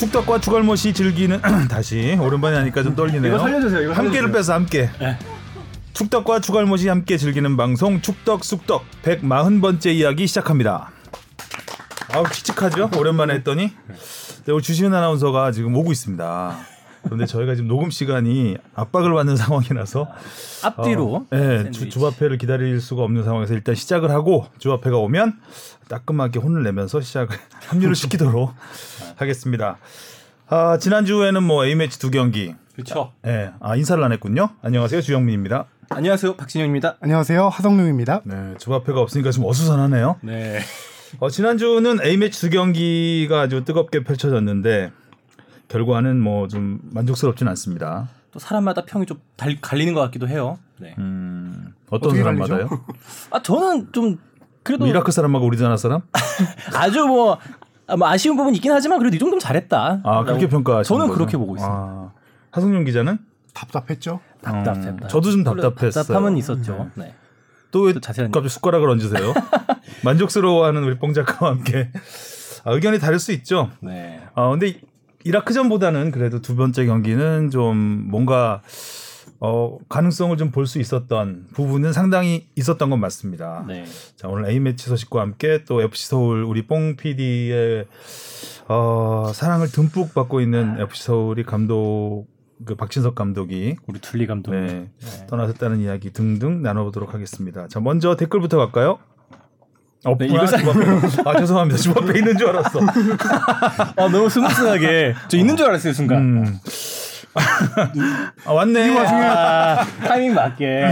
축덕과 주갈못이 즐기는 다시 오랜만에 하니까 좀 떨리네요. 이거 살려주세요. 이거 함께를. 빼서 함께. 네. 축덕과 주갈못이 함께 즐기는 방송 축덕 쑥덕 140번째 이야기 시작합니다. 아우 칙칙하죠? 오랜만에 했더니 네, 오늘 주시은 아나운서가 지금 오고 있습니다. 그런데 저희가 지금 녹음 시간이 압박을 받는 상황이라서 앞뒤로. 어, 네, 주. 주바페를 기다릴 수가 없는 상황에서 일단 시작을 하고 주바페가 오면 따끔하게 혼을 내면서 시작을 합류를 시키도록 하겠습니다. 아, 지난주에는 뭐 A매치 두 경기. 그렇죠. 예, 아, 인사를 안 했군요. 안녕하세요. 주영민입니다. 안녕하세요. 박진영입니다. 안녕하세요. 하성룡입니다. 네, 주바페가 없으니까 좀 어수선하네요. 네. 어, 지난주는 A매치 두 경기가 아주 뜨겁게 펼쳐졌는데 결과는 뭐 좀 만족스럽진 않습니다. 또 사람마다 평이 좀 달, 갈리는 것 같기도 해요. 네. 음, 어떤 사람마다요? 아 저는 좀 그래도 뭐 이라크 사람하고 우리나라 사람? 아주 뭐, 아, 뭐 아쉬운 부분이 있긴 하지만 그래도 이 정도면 잘했다. 아, 그렇게 평가하시는 저는 거죠? 그렇게 보고 있습니다. 아, 하승용 기자는? 답답했죠? 답답했다. 음, 저도 좀 답답했어요. 답답함은 있었죠. 네. 또왜또 자세한 갑자기 숟가락을 얹으세요? 만족스러워하는 우리 뽕 작가와 함께 아, 의견이 다를 수 있죠. 네. 아 근데 이- 이라크전보다는 그래도 두 번째 경기는 좀 뭔가 어 가능성을 좀 볼 수 있었던 부분은 상당히 있었던 건 맞습니다. 네. 자 오늘 A 매치 소식과 함께 또 FC 서울 우리 뽕 PD의 어 사랑을 듬뿍 받고 있는 FC 서울이 감독 그 박진석 감독이 우리 둘리 감독님. 네, 떠나셨다는 이야기 등등 나눠보도록 하겠습니다. 자 먼저 댓글부터 갈까요? 없구나. 네, 이거. 아 죄송합니다. 주바페 있는 줄 알았어. 아 너무 smooth하게 저 있는 줄 알았어요 순간. 음. 아 왔네. 아, 타이밍 맞게.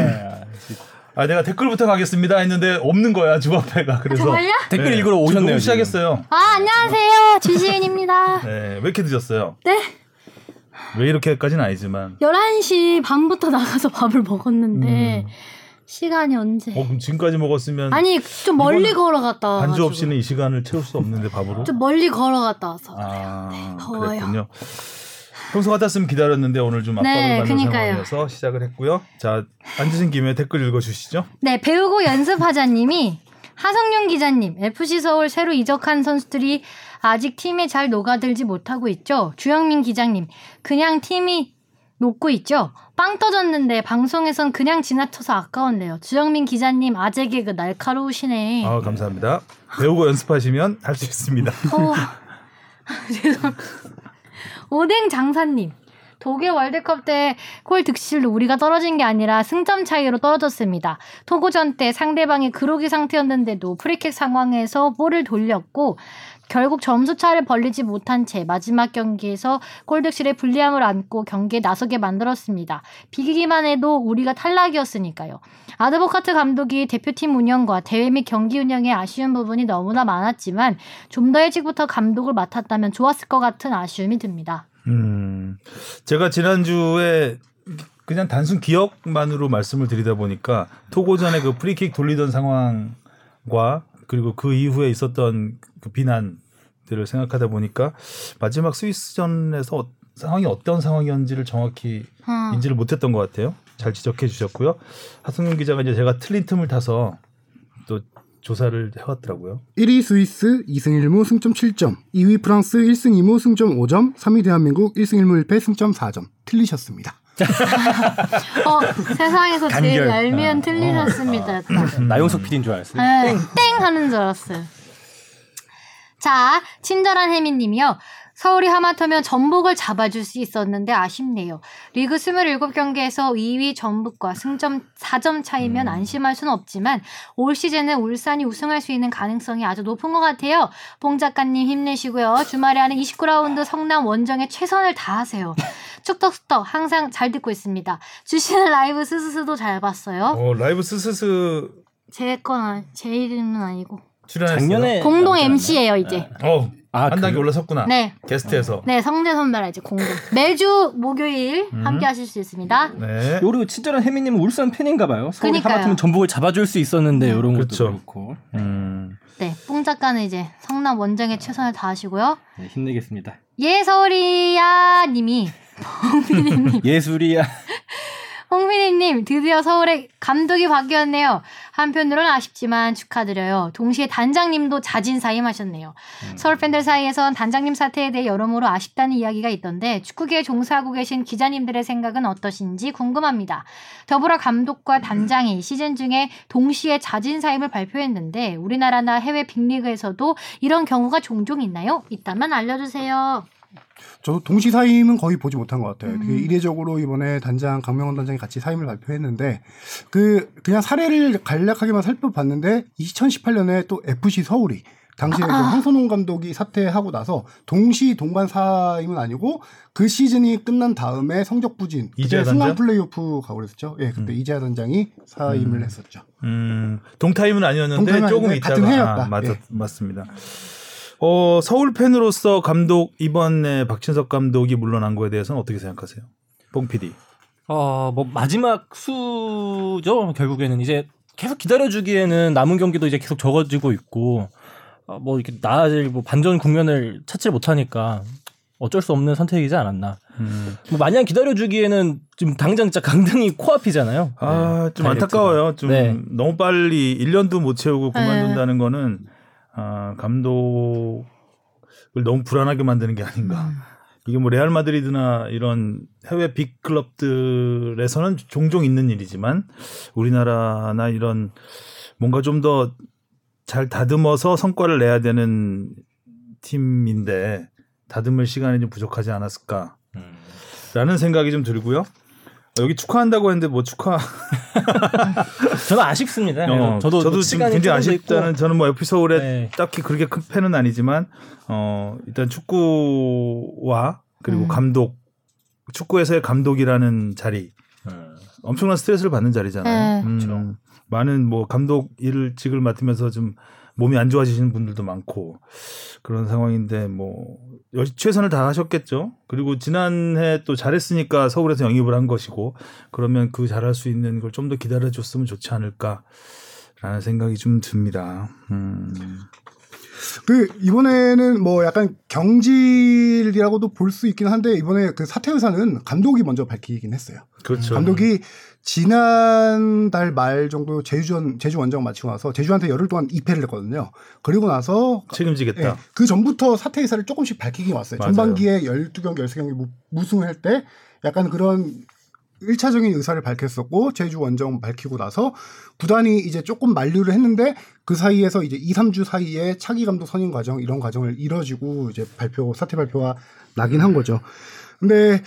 아 내가 댓글부터 가겠습니다 했는데 없는 거야 주바페가 그래서 정말요? 댓글 네, 읽으러 오셨네요. 시작했어요. 아, 안녕하세요. 주시은입니다. 네, 왜 이렇게 늦었어요? 네. 왜 이렇게까지는 아니지만. 11시 반부터 나가서 밥을 먹었는데, 시간이 언제? 어 그럼 지금까지 먹었으면 아니, 좀 멀리 걸어갔다 와가지고. 반주 없이는 이 시간을 채울 수 없는데 밥으로. 좀 멀리 걸어갔다 와서. 아 더워요. 그랬군요. 평소 같았으면 기다렸는데 오늘 좀 압박을 네, 받는 그니까요. 상황이어서 시작을 했고요. 자 앉으신 김에 댓글 읽어주시죠. 네, 배우고 연습하자님이 하성룡 기자님, FC 서울 새로 이적한 선수들이 아직 팀에 잘 녹아들지 못하고 있죠. 주영민 기자님, 그냥 팀이 녹고 있죠. 빵 터졌는데 방송에선 그냥 지나쳐서 아까웠네요. 주영민 기자님 아재 개그 날카로우시네. 아 감사합니다. 배우고 연습하시면 할 수 있습니다. 어, 죄송. 오뎅 장사님. 독일 월드컵 때 골 득실로 우리가 떨어진 게 아니라 승점 차이로 떨어졌습니다. 토고전 때 상대방이 그로기 상태였는데도 프리킥 상황에서 볼을 돌렸고 결국 점수 차를 벌리지 못한 채 마지막 경기에서 골 득실의 불리함을 안고 경기에 나서게 만들었습니다. 비기기만 해도 우리가 탈락이었으니까요. 아드보카트 감독이 대표팀 운영과 대회 및 경기 운영에 아쉬운 부분이 너무나 많았지만 좀 더 일찍부터 감독을 맡았다면 좋았을 것 같은 아쉬움이 듭니다. 음, 제가 지난주에 그냥 단순 기억만으로 말씀을 드리다 보니까 토고전에 그 프리킥 돌리던 상황과 그리고 그 이후에 있었던 그 비난들을 생각하다 보니까 마지막 스위스전에서 어- 상황이 어떤 상황이었는지를 정확히 어. 인지를 못했던 것 같아요. 잘 지적해 주셨고요. 하승윤 기자가 이제 제가 틀린 틈을 타서 또 조사를 해왔더라고요. 1위 스위스 2승 1무 승점 7점, 2위 프랑스 1승 2무 승점 5점, 3위 대한민국 1승 1무 1패 승점 4점. 틀리셨습니다. 어, 세상에서 제일 간결. 얄미운 틀리셨습니다. 나용석 PD인 줄 알았어요. 네, 땡 하는 줄 알았어요. 자, 친절한 혜민님이요. 서울이 하마터면 전북을 잡아줄 수 있었는데 아쉽네요. 리그 27경기에서 2위 전북과 승점 4점 차이면 안심할 수는 없지만 올 시즌은 울산이 우승할 수 있는 가능성이 아주 높은 것 같아요. 봉 작가님 힘내시고요. 주말에 하는 29라운드 성남 원정에 최선을 다하세요. 축덕숙덕 항상 잘 듣고 있습니다. 주시는 라이브 스스스도 잘 봤어요. 어, 라이브 스스스 제 건 제 이름은 아니고 출연했어요. 작년에 공동? MC예요 이제. 어, 아, 한 단계 그- 올라섰구나. 네. 게스트에서. 네, 성재 선배랑 이제 공동. 매주 목요일 음. 함께 하실 수 있습니다. 네. 요리고 친절한 혜미 님은 울산 팬인가 봐요. 서울이 그니까요. 하마터면 전북을 잡아 줄 수 있었는데 네. 이런 것도 그렇죠. 그렇고 음. 네, 뽕 작가는 이제 성남 원정에 최선을 다하시고요. 네, 힘내겠습니다. 예, 서울이야 님이 범피디님 예술이야. 홍민희님 드디어 서울에 감독이 바뀌었네요. 한편으로는 아쉽지만 축하드려요. 동시에 단장님도 자진 사임하셨네요. 서울 팬들 사이에선 단장님 사태에 대해 여러모로 아쉽다는 이야기가 있던데 축구계에 종사하고 계신 기자님들의 생각은 어떠신지 궁금합니다. 더불어 감독과 단장이 시즌 중에 동시에 자진 사임을 발표했는데 우리나라나 해외 빅리그에서도 이런 경우가 종종 있나요? 있다면 알려주세요. 저도 동시 사임은 거의 보지 못한 것 같아요. 음. 되게 이례적으로 이번에 단장 강명원 단장이 같이 사임을 발표했는데 그 그냥 사례를 간략하게만 살펴봤는데 2018년에 또 FC 서울이 당시에 그 황선홍 감독이 사퇴하고 나서 동시 동반 사임은 아니고 그 시즌이 끝난 다음에 성적 부진 이재하 그때 승강 단장? 플레이오프 가고 그랬었죠. 예, 그때 이재하 단장이 사임을 했었죠. 음, 동타임은 아니었는데 동타임은 조금 아닌데 있다가 같은 해였다. 아, 맞, 예. 맞습니다. 어, 서울 팬으로서 감독 이번에 박진석 감독이 물러난 거에 대해서는 어떻게 생각하세요? 뽕 PD. 어, 뭐 마지막 수죠. 결국에는 이제 계속 기다려주기에는 남은 경기도 이제 계속 적어지고 있고 어, 뭐 이렇게 나아질 뭐 반전 국면을 찾지 못하니까 어쩔 수 없는 선택이지 않았나. 음. 뭐 마냥 기다려주기에는 지금 당장 진짜 강등이 코앞이잖아요. 아, 좀 다이렉트가. 안타까워요. 좀 네. 너무 빨리 1년도 못 채우고 네. 그만둔다는 거는 아, 감독을 너무 불안하게 만드는 게 아닌가. 이게 뭐 레알 마드리드나 이런 해외 빅 클럽들에서는 종종 있는 일이지만 우리나라나 이런 뭔가 좀 더 잘 다듬어서 성과를 내야 되는 팀인데 다듬을 시간이 좀 부족하지 않았을까. 라는 생각이 좀 들고요. 여기 축하한다고 했는데 뭐 축하 저는 아쉽습니다. 어, 저도, 저도 뭐 지금 굉장히 아쉽다는 있고. 저는 뭐 FC 서울에 네. 딱히 그렇게 큰 팬은 아니지만 어 일단 축구와 그리고 음. 감독 축구에서의 감독이라는 자리 음. 엄청난 스트레스를 받는 자리잖아요. 네. 음, 그렇죠. 많은 뭐 감독 일을 직을 맡으면서 좀 몸이 안 좋아지시는 분들도 많고 그런 상황인데 뭐 열- 최선을 다하셨겠죠. 그리고 지난해 또 잘했으니까 서울에서 영입을 한 것이고 그러면 그 잘할 수 있는 걸 좀 더 기다려줬으면 좋지 않을까라는 생각이 좀 듭니다. 음. 그 이번에는 뭐 약간 경질이라고도 볼 수 있긴 한데 이번에 그 사퇴 의사는 감독이 먼저 밝히긴 했어요. 그렇죠. 감독이 지난달 말 정도 제주전 제주 원정 마치고 나서 제주한테 열흘 동안 2패를 했거든요. 그리고 나서 책임지겠다. 예, 그 전부터 사퇴 의사를 조금씩 밝히긴 왔어요. 맞아요. 전반기에 12경기, 13경기 무- 무승할 때 약간 그런 1차적인 의사를 밝혔었고 제주 원정 밝히고 나서 구단이 이제 조금 만류를 했는데 그 사이에서 이제 2, 3주 사이에 차기 감독 선임 과정 이런 과정을 이뤄지고 이제 발표 사퇴 발표가 나긴 한 거죠. 근데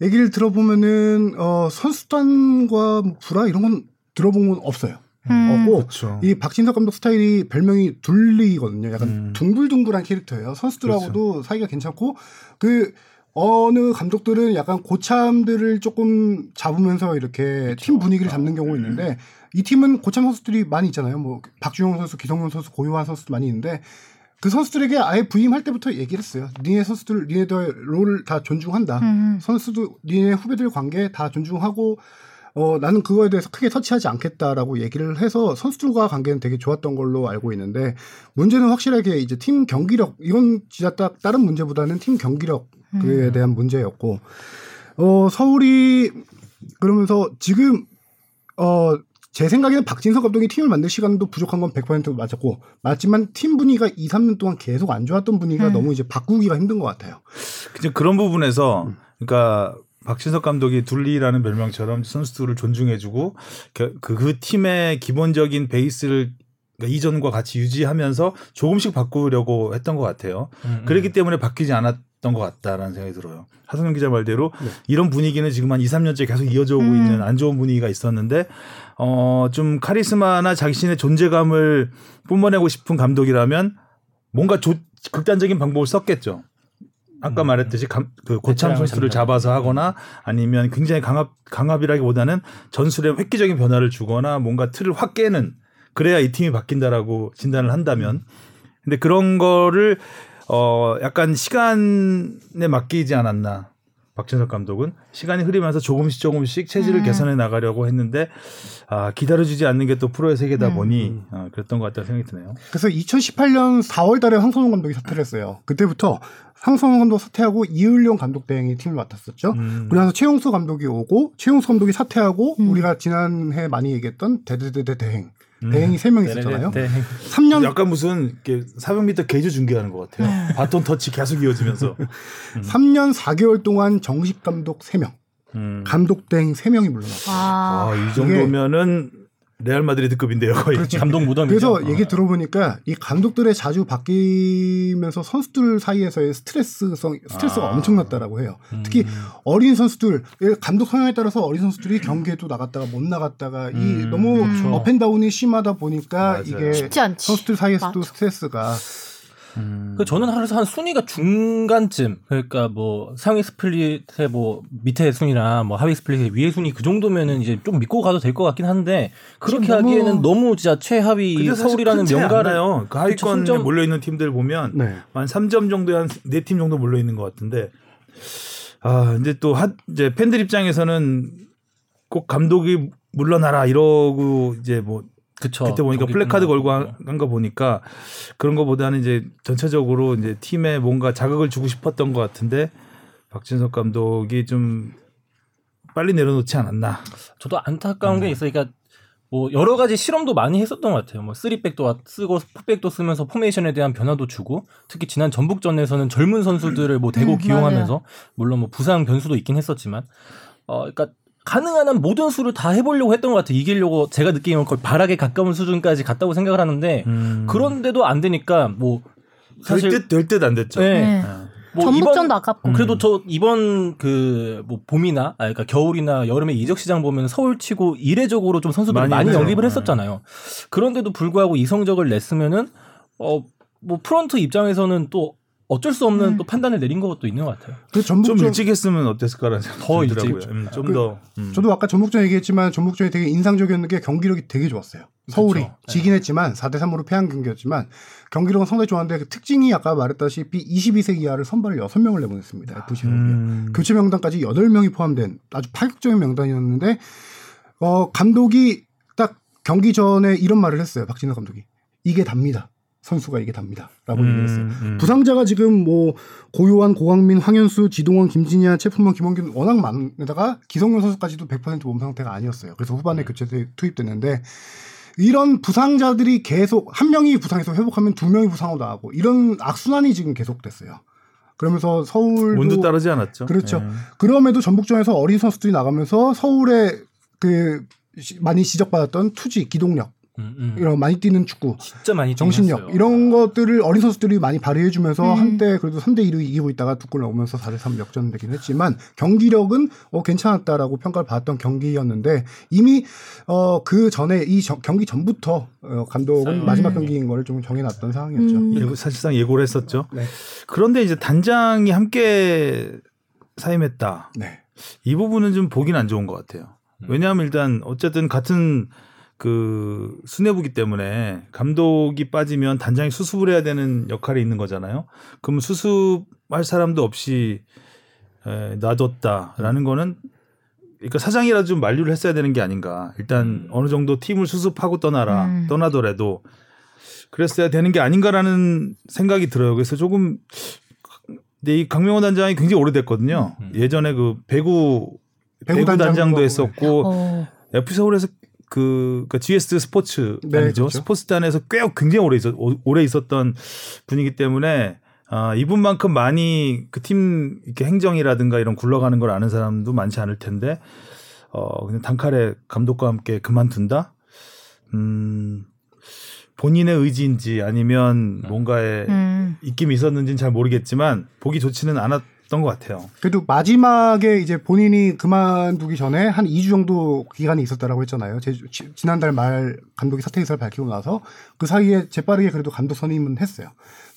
얘기를 들어보면은 어 선수단과 뭐 불화 이런 건 들어본 건 없어요. 음. 없고 그렇죠. 이 박진석 감독 스타일이 별명이 둘리거든요. 약간 음. 둥글둥글한 캐릭터예요. 선수들하고도 사이가 괜찮고 그 어느 감독들은 약간 고참들을 조금 잡으면서 이렇게 팀 분위기를 잡는 경우 있는데 이 팀은 고참 선수들이 많이 있잖아요. 뭐 박주영 선수, 기성용 선수, 고요한 선수도 많이 있는데 그 선수들에게 아예 부임할 때부터 얘기를 했어요. 니네 선수들, 니네들 롤을 다 존중한다. 음. 선수도 니네 후배들 관계 다 존중하고 어 나는 그거에 대해서 크게 터치하지 않겠다라고 얘기를 해서 선수들과 관계는 되게 좋았던 걸로 알고 있는데 문제는 확실하게 이제 팀 경기력 이건 진짜 딱 다른 문제보다는 팀 경기력 에 음. 대한 문제였고 어 서울이 그러면서 지금 어 제 생각에는 박진석 감독이 팀을 만들 시간도 부족한 건 100% 맞았고 맞지만 팀 분위기가 2, 3년 동안 계속 안 좋았던 분위기가 음. 너무 이제 바꾸기가 힘든 것 같아요. 이제 그런 부분에서 그러니까 박신석 감독이 둘리라는 별명처럼 선수들을 존중해주고 그, 그, 그 팀의 기본적인 베이스를 그러니까 이전과 같이 유지하면서 조금씩 바꾸려고 했던 것 같아요. 음, 그렇기 때문에 바뀌지 않았 던 것 같다라는 생각이 들어요. 하성영 기자 말대로 이런 분위기는 지금 한 2, 3년째 계속 이어져 오고 음. 있는 안 좋은 분위기가 있었는데 어, 좀 카리스마나 자신의 존재감을 뿜어내고 싶은 감독이라면 뭔가 조- 극단적인 방법을 썼겠죠. 아까 음. 말했듯이 감- 그 고참 선수를. 잡아서 하거나 아니면 굉장히 강압 강압이라기보다는 전술에 획기적인 변화를 주거나 뭔가 틀을 확 깨는 그래야 이 팀이 바뀐다라고 진단을 한다면 근데 그런 거를 어 약간 시간에 맡기지 않았나 박진석 감독은 시간이 흐르면서 조금씩 조금씩 체질을 음. 개선해 나가려고 했는데 아, 기다려주지 않는 게 또 프로의 세계다 음. 보니 아, 그랬던 것 같다는 생각이 드네요. 그래서 2018년 4월 달에 황선홍 감독이 사퇴를 했어요. 그때부터 황선홍 감독 사퇴하고 이을용 감독 대행이 팀을 맡았었죠. 음. 그러면서 최용수 감독이 오고 최용수 감독이 사퇴하고 음. 우리가 지난해 많이 얘기했던 대대대대 대행 음. 대행이 세 명 있었잖아요. 네. 3년 약간 무슨 이렇게 400m 계주 중계하는 것 네. 같아요. 바톤 터치 계속 이어지면서. 3년 4개월 동안 정식 감독 3명, 음. 감독 대행 3명이 물러났어요. 아, 아, 이 정도면은 레알 마드리드급인데요, 거의. 감독 무덤이죠. 그래서 얘기 들어보니까 이 감독들의 자주 바뀌면서 선수들 사이에서의 스트레스성 스트레스가 아. 엄청났다라고 해요. 특히 어린 선수들 감독 성향에 따라서 어린 선수들이 경기에도 나갔다가 못 나갔다가 이 음, 너무 그렇죠. up and down이 심하다 보니까 맞아요. 이게 쉽지 않지. 선수들 사이에서도 맞아. 스트레스가 음. 그 저는 하루에서 한 순위가 중간쯤 그러니까 뭐 상위 split의 뭐 밑에 순위나 뭐 하위 split의 위에 순위 그 정도면은 이제 좀 믿고 가도 될 것 같긴 한데 그렇게 너무- 하기에는 너무 진짜 최하위 서울이라는 명가를. 그 하위권에 승점- 몰려 있는 팀들 보면 네. 한 3점 정도에 한 4팀 정도 몰려 있는 것 같은데 아, 이제 또 하, 이제 팬들 입장에서는 꼭 감독이 물러나라 이러고 이제 뭐 그쵸. 그때 보니까 플래카드. 걸고 한 거 보니까 그런 거보다는 이제 전체적으로 이제 팀에 뭔가 자극을 주고 싶었던 것 같은데 박진석 감독이 좀 빨리 내려놓지 않았나. 저도 안타까운 음. 게 있어요. 그러니까 뭐 여러 가지 실험도 많이 했었던 것 같아요. 뭐 쓰리백도 쓰고 포백도 쓰면서 포메이션에 대한 변화도 주고 특히 지난 전북전에서는 젊은 선수들을 뭐 대고 음, 기용하면서 물론 뭐 부상 변수도 있긴 했었지만 어 그러니까 가능한 한 모든 수를 다 해보려고 했던 것 같아요. 이기려고 제가 느끼기에는 거의 바락에 가까운 수준까지 갔다고 생각을 하는데 음. 그런데도 안 되니까 뭐 사실 될듯 될듯안 됐죠. 네. 네. 아. 뭐 전북전도 이번- 아깝고. 그래도 저 이번 그 뭐 봄이나 아 그러니까 겨울이나 여름에 이적 시장 보면 서울 치고 이례적으로 좀 선수들 많이 많이. 영입을 네. 했었잖아요. 그런데도 불구하고 이 성적을 냈으면은 어 뭐 프런트 입장에서는 또 어쩔 수 없는 음. 또 판단을 내린 것도 있는 것 같아요. 그좀 전북전 일찍 했으면 어땠을까라는 더 생각이 일찍 들더라고요. 음, 좀 그- 더. 음. 저도 아까 전북전 얘기했지만 전북전이 되게 인상적이었는 게 경기력이 되게 좋았어요. 서울이 그쵸. 지긴 했지만 4대 3으로 패한 경기였지만 경기력은 상당히 좋았는데 그 특징이 아까 말했다시피 22세 이하를 선발을 6명을 내보냈습니다. FC. 음. 교체 명단까지 8명이 포함된 아주 파격적인 명단이었는데 어 감독이 딱 경기 전에 이런 말을 했어요. 박진호 감독이. 이게 답니다. 선수가 이게 답니다 라고 음, 얘기를 했어요. 음. 부상자가 지금 뭐 고요한, 고광민, 황현수, 지동원, 김진야, 최품원, 김원균 워낙 많은데다가 기성용 선수까지도 100%몸 상태가 아니었어요. 그래서 후반에 교체돼 투입됐는데 이런 부상자들이 계속 한 명이 부상해서 회복하면 두 명이 부상으로 나가고 이런 악순환이 지금 계속됐어요. 그러면서 서울도 운도 따르지 않았죠. 그렇죠. 예. 그럼에도 전북전에서 어린 선수들이 나가면서 서울의 그 시- 많이 지적받았던 투지, 기동력 음, 음. 이런 많이 뛰는 축구 진짜 많이 정신력 했어요. 이런 것들을 어린 선수들이 많이 발휘해주면서 음. 한때 그래도 3대 2로 이기고 있다가 두골 넣으면서 4대 3 역전되긴 했지만 경기력은 어, 괜찮았다라고 평가를 받았던 경기였는데 이미 어, 그 전에 이 저- 경기 전부터 어, 감독은 음. 마지막 경기인 걸좀 정해놨던 상황이었죠. 음. 예고- 사실상 예고를 했었죠. 네. 그런데 이제 단장이 함께 사임했다. 네. 이 부분은 좀 보긴 안 좋은 것 같아요. 음. 왜냐하면 일단 어쨌든 같은 그 수뇌부기 때문에 감독이 빠지면 단장이 수습을 해야 되는 역할이 있는 거잖아요. 그럼 수습할 사람도 없이 에, 놔뒀다라는 거는 그러니까 사장이라도 좀 만류를 했어야 되는 게 아닌가. 일단 어느 정도 팀을 수습하고 떠나라. 음. 떠나더라도 그랬어야 되는 게 아닌가라는 생각이 들어요. 그래서 조금 근데 이 강명호 단장이 굉장히 오래됐거든요. 음. 예전에 그 배구 배구 배구, 단장도 했었고 어. F 서울에서 그, 그 GS 스포츠 네, 아니죠 그렇죠. 스포츠단에서 꽤 굉장히 오래 있었 오- 오래 있었던 분이기 때문에 아 이분만큼 많이 그 팀 이렇게 행정이라든가 이런 굴러가는 걸 아는 사람도 많지 않을 텐데 어 그냥 단칼에 감독과 함께 그만둔다. 음 본인의 의지인지 아니면 뭔가의 음. 입김이 있었는지는 잘 모르겠지만 보기 좋지는 않았 던 것 같아요. 그래도 마지막에 이제 본인이 그만두기 전에 한 2주 정도 기간이 있었다라고 했잖아요. 제- 지- 지난달 말 감독이 사퇴 의사를 밝히고 나서 그 사이에 재빠르게 그래도 감독 선임은 했어요.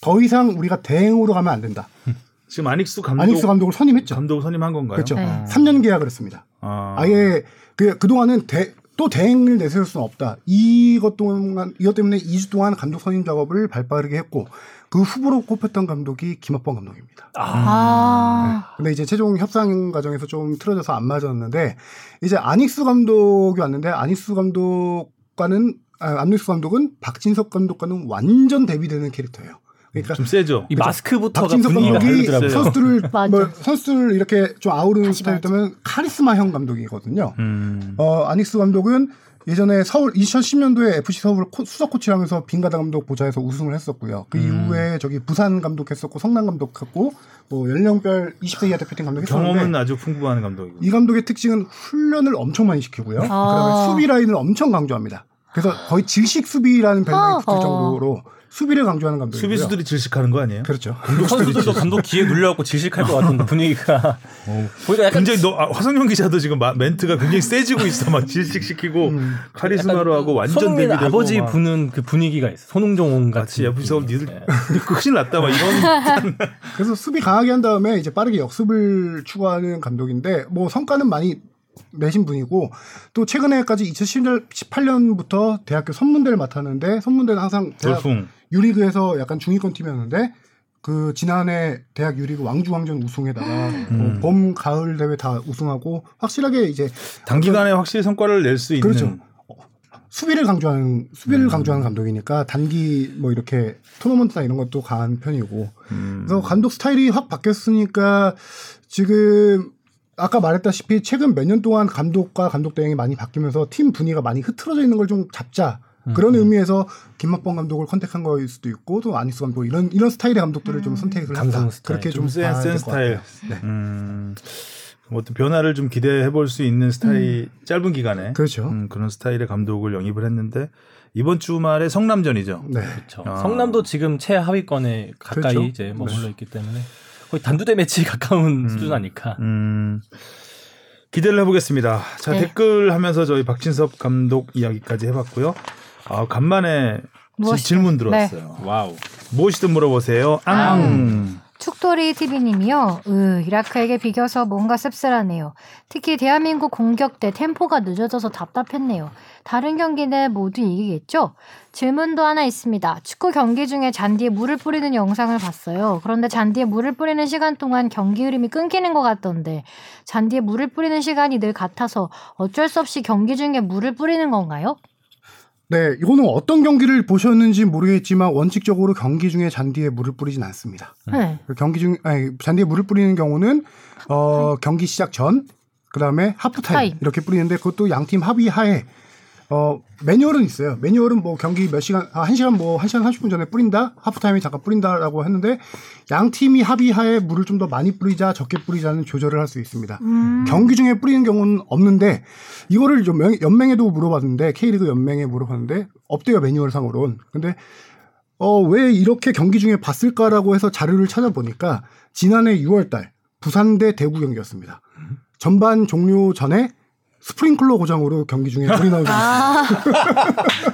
더 이상 우리가 대행으로 가면 안 된다. 지금 아닉스 감독 아닉스 감독을 선임했죠. 감독 선임한 건가요? 그렇죠. 네. 3년 계약을 했습니다. 아, 아예 그 그동안은 대, 또 대행을 내세울 수는 없다. 이것 동안 이것 때문에 2주 동안 감독 선임 작업을 발빠르게 했고 그 후보로 꼽혔던 감독이 김학범 감독입니다. 아. 근데 이제 최종 협상 과정에서 좀 틀어져서 안 맞았는데 이제 아닉스 감독이 왔는데 아닉스 감독과는 아, 안익스 감독은 박진석 감독과는 완전 대비되는 캐릭터예요. 그러니까 좀 세죠. 이 마스크부터가 박진석 감독이. 선수들을. 뭐 선수들을 이렇게 좀 아우르는 스타일이라면 카리스마형 감독이거든요. 음. 어, 아닉스 감독은 예전에 서울 2010년도에 FC 서울 코- 수석 코치를 하면서 빈가다 감독 보좌에서 우승을 했었고요. 그 이후에 저기 부산 감독했었고 성남 감독했고 뭐 연령별 20세 이하 대표팀 감독했었는데 경험은 아주 풍부한 감독이고. 이 감독의 특징은 훈련을 엄청 많이 시키고요. 아. 그다음에 수비 라인을 엄청 강조합니다. 그래서 거의 질식 수비라는 별명이 붙을 어허. 정도로 수비를 강조하는 감독이고요. 수비수들이 질식하는 거 아니에요? 그렇죠. 선수들도 감독 귀에 눌려갖고 질식할 것 같은 분위기가 보니까 약간 굉장히 너 아, 화성용 기자도 지금 마- 멘트가 굉장히 세지고 있어. 막 질식시키고 카리스마로 하고 완전 대비되고 아버지 막 부는 그 분위기가 있어. 손흥종 같이 같이 옆에서 니들 큰일 났다 막 이런 그래서 수비 강하게 한 다음에 이제 빠르게 역습을 추구하는 감독인데 뭐 성과는 많이 내신 분이고 또 최근에까지 2018년부터 대학교 선문대를 맡았는데 선문대는 항상 대학 돌풍. 유리그에서 약간 중위권 팀이었는데 그 지난해 대학 유리그 왕주왕전 우승에다가 뭐봄 가을 대회 다 우승하고 확실하게 이제 단기간에 확실히 성과를 낼 수 있는 그렇죠. 수비를 강조하는 수비를 강조하는 감독이니까 단기 뭐 이렇게 토너먼트나 이런 것도 강한 편이고. 그래서 감독 스타일이 확 바뀌었으니까 지금 아까 말했다시피 최근 몇 년 동안 감독과 감독 대행이 많이 바뀌면서 팀 분위기가 많이 흐트러져 있는 걸 좀 잡자 그런 의미에서 김학범 감독을 contact한 거일 수도 있고 또 아니스 감독 이런 이런 스타일의 감독들을 좀 선택을 감성 했다 스타일. 그렇게 좀좀 센, 봐야 센 될것 스타일. 네. 음, 어떤 변화를 좀 기대해 볼 수 있는 스타일 짧은 기간에 그렇죠. 음, 그런 스타일의 감독을 영입을 했는데 이번 주말에 성남전이죠. 네. 그렇죠. 아. 성남도 지금 최하위권에 가까이 그렇죠. 이제 머물러 있기 때문에 거의 단두대 매치 가까운 수준 아닐까. 음, 기대를 해보겠습니다. 자 네. 댓글 하면서 저희 박진섭 감독 이야기까지 해봤고요. 아, 간만에 지- 무엇이든. 질문 들어왔어요. wow. 무엇이든 물어보세요. 앙. 축돌이 TV님이요. 으, 이라크에게 비겨서 뭔가 씁쓸하네요. 특히 대한민국 공격 때 템포가 늦어져서 답답했네요. 다른 경기는 모두 이기겠죠? 질문도 하나 있습니다. 축구 경기 중에 잔디에 물을 뿌리는 영상을 봤어요. 그런데 잔디에 물을 뿌리는 시간 동안 경기 흐름이 끊기는 것 같던데 잔디에 물을 뿌리는 시간이 늘 같아서 어쩔 수 없이 경기 중에 물을 뿌리는 건가요? 네, 이거는 어떤 경기를 보셨는지 모르겠지만 원칙적으로 경기 중에 잔디에 물을 뿌리진 않습니다. 네. 그 경기 중 아니 잔디에 물을 뿌리는 경우는 어 경기 시작 전 그다음에 하프 타임 타임. 이렇게 뿌리는데 그것도 양팀 합의 하에 어 매뉴얼은 있어요. 매뉴얼은 뭐 경기 몇 시간 아 1시간 뭐 1시간 30분 전에 뿌린다. 하프 타임에 잠깐 뿌린다라고 했는데 양 팀이 합의하에 물을 좀 더 많이 뿌리자 적게 뿌리자는 조절을 할 수 있습니다. 음. 경기 중에 뿌리는 경우는 없는데 이거를 연맹, 연맹에도 물어봤는데 K리그 연맹에 물어봤는데 없대요 매뉴얼 상으로는. 근데 어, 왜 이렇게 경기 중에 봤을까라고 해서 자료를 찾아보니까 지난해 6월 달 부산 대 대구 경기였습니다. 전반 종료 전에 스프링클러 고장으로 경기 중에 불이 나오지 아,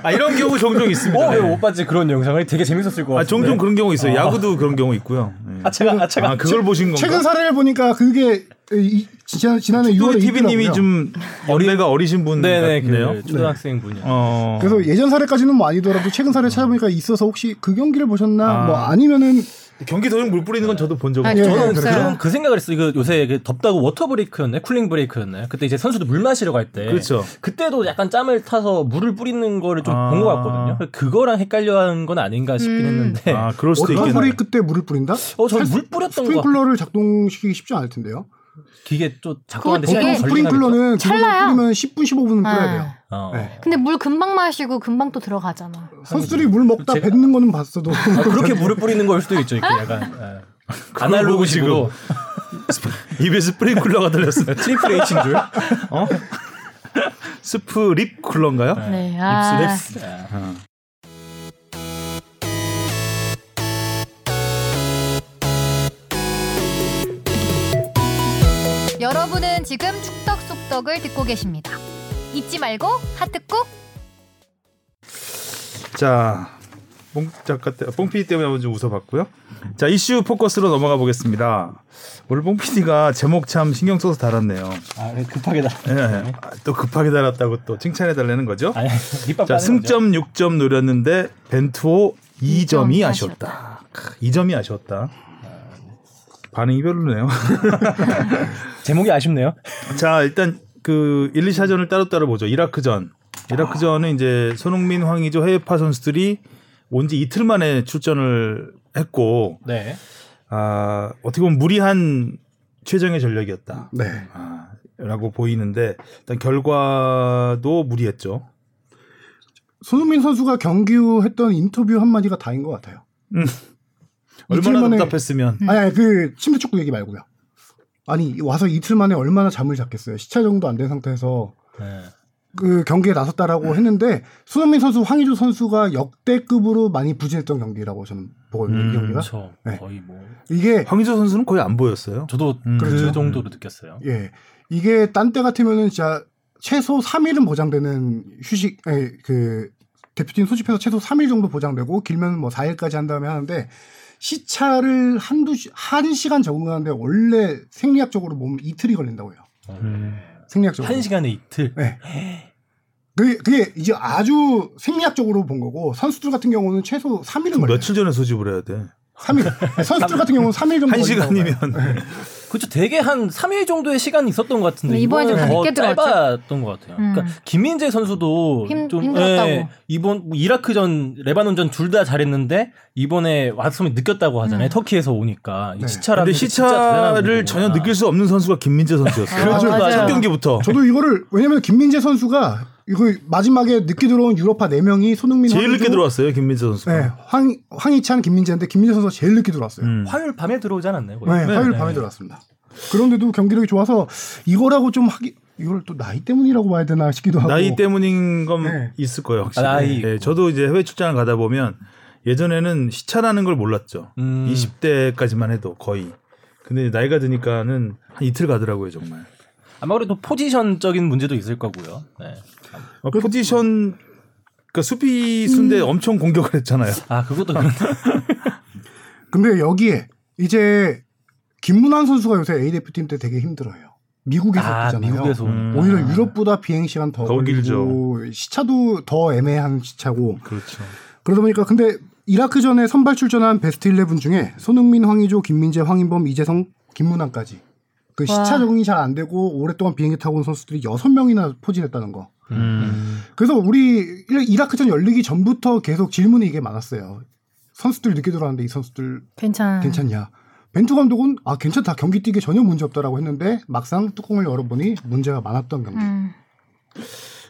아, 이런 경우 종종 있습니다. 어, 네. 왜못 봤지 그런 영상을 되게 재밌었을 것 같아요. 아, 종종 그런 경우 있어요. 야구도 그런 경우 있고요. 네. 아차가 아차가. 아, 그걸 보신 건가? 최근 사례를 보니까 그게 이, 지난, 지난해 6월에 TV님이 좀 연배가 어리신 분 네네 같은데요. 그 초등학생 분이요. 어. 그래서 예전 사례까지는 뭐 아니더라도 최근 사례 찾아보니까 있어서 혹시 그 경기를 보셨나 아. 뭐 아니면은 경기 도중 물 뿌리는 건 저도 본적 아니, 없어요. 예, 저는 예, 없어요. 그런 그 생각을 했어요. 이거 요새 그 덥다고 water break였나요? cooling break였나요? 그때 이제 선수들 물 마시러 갈 때. 그렇죠. 그때도 약간 짬을 타서 물을 뿌리는 거를 좀 아. 본것 같거든요. 그거랑 헷갈려 한 건 아닌가 싶긴 음. 했는데. 아, 그럴 수도 water 있겠네. 브레이크 때 물을 뿌린다? 어, 저는 물 뿌렸던 거. 스프링클러를 작동시키기 쉽지 않을 텐데요. 기계 좀 작동하는데 보통 스프링클러는 찰나요. 뿌리면 10분 15분은 뿌려야 돼요. 어. 네. 근데 물 금방 마시고 금방 또 들어가잖아. 선수들이 물 먹다 제가- 뱉는 거는 봤어도 아, 그렇게 물을 뿌리는 걸 수도 있죠. 이렇게 약간 보고 아날로그식으로 입에 스프링클러가 들렸어요. 트리플 H인 줄. 어? 스프립 쿨러인가요? 네. 아. 립스 립 여러분은 지금 축덕 속덕을 듣고 계십니다. 잊지 말고 하트 꾹. 자, 뽕 작가 때, 뽕 PD 때문에 좀 웃어봤고요. 자 이슈 포커스로 넘어가 보겠습니다. 오늘 뽕 PD가 제목 참 신경 써서 달았네요. 아, 급하게 다. 예, 아, 또 급하게 달았다고 또 칭찬해 달라는 거죠. 아니, 자 승점 6점 노렸는데 벤투호 2점이 점이 아쉬웠다. 2점이 아쉬웠다. 반응이 별로네요. 제목이 아쉽네요. 자 일단 그 1, 2차전을 따로따로 보죠. 이라크전. 이라크전은 이제 손흥민, 황의조 해외파 선수들이 온 지 이틀 만에 출전을 했고 네. 아, 어떻게 보면 무리한 최정의 전력이었다. 네. 아, 라고 보이는데 일단 결과도 무리했죠. 손흥민 선수가 경기 후 했던 인터뷰 한마디가 다인 것 같아요. 이틀 얼마나 만에- 답답했으면 아니, 아니 그 침대 축구 얘기 말고요. 아니 와서 이틀 만에 얼마나 잠을 잤겠어요. 시차 정도 안 된 상태에서 네. 그 경기에 나섰다라고 했는데 손흥민 선수, 황의조 선수가 역대급으로 많이 부진했던 경기라고 저는 보거든요. 음, 이 경기가 그렇죠. 네. 거의 뭐 이게 황의조 선수는 거의 안 보였어요. 저도 음. 그 그렇죠. 정도로 느꼈어요. 예 이게 딴 때 같으면은 진짜 최소 3일은 보장되는 휴식 에, 그 대표팀 소집해서 최소 3일 정도 보장되고 길면 뭐 4일까지 한 다음에 하는데 시차를 한두 시, 한 시간 적응하는데 원래 생리학적으로 몸 이틀이 걸린다고 해요. 음. 생리학적으로. 한 시간에 이틀. 네. 그게, 그게 이제 아주 생리학적으로 본 거고 선수들 같은 경우는 최소 3일은 걸려요. 며칠 전에 소집을 해야 돼. 3일. 선수들 같은 경우는 3일 정도 한 걸린다고 시간이면 봐요. 그렇죠. 되게 한 3일 정도의 시간이 있었던 것 같은데 네, 이번에 좀 이번엔 더 늦게 들어갔죠? 짧았던 것 같아요. 음. 그러니까 김민재 선수도 힘- 좀 힘들었다고. 예, 이번 뭐 이라크전, 레바논전 둘 다 잘했는데 이번에 왔으면 느꼈다고 하잖아요. 음. 터키에서 오니까 이 네. 시차라는 근데 시차를. 전혀 느낄 수 없는 선수가 김민재 선수였어요. 그렇죠. 맞아요. 첫 경기부터 저도 이거를 왜냐면 김민재 선수가 이거 마지막에 늦게 들어온 유럽파 4명이 손흥민 제일 늦게 황의조, 들어왔어요 김민재 선수가. 네, 황, 황희찬, 김민재인데 김민재 선수가 제일 늦게 들어왔어요. 음. 화요일 밤에 들어오지 않았나요? 거의? 네, 네, 화요일 네. 밤에 들어왔습니다. 그런데도 경기력이 좋아서 이거라고 좀 하기 이걸 또 나이 때문이라고 봐야 되나 싶기도 하고 나이 때문인 건 네. 있을 거예요. 확실히. 아, 나이 네. 저도 이제 해외 출장을 가다 보면 예전에는 시차라는 걸 몰랐죠. 음. 20대까지만 해도 거의. 근데 나이가 드니까는 한 이틀 가더라고요 정말. 아마 그래도 포지션적인 문제도 있을 거고요. 네. 어, 포지션 그러니까 수비수인데 음. 엄청 공격을 했잖아요. 아 그것도 그런데 근데 여기에 이제 김문환 선수가 요새 A 대표팀 때 되게 힘들어요. 미국에서 아 뛰잖아요. 미국에서 음. 오히려 유럽보다 비행 시간 더더 걸리고 시차도 더 애매한 시차고 그렇죠. 그러다 보니까 근데 이라크전에 선발 출전한 베스트 11 중에 손흥민, 황의조, 김민재, 황인범, 이재성, 김문환까지 그 와. 시차 적응이 잘 안 되고 오랫동안 비행기 타고 온 선수들이 6명이나 포진했다는 거. 음. 그래서 우리 일- 이라크전 열리기 전부터 계속 질문이 이게 많았어요. 선수들 늦게 들어왔는데 이 선수들 괜찮아. 괜찮냐? 벤투 감독은 아 괜찮다 경기 뛰기 전혀 문제 없다라고 했는데 막상 뚜껑을 열어보니 문제가 많았던 경기. 음.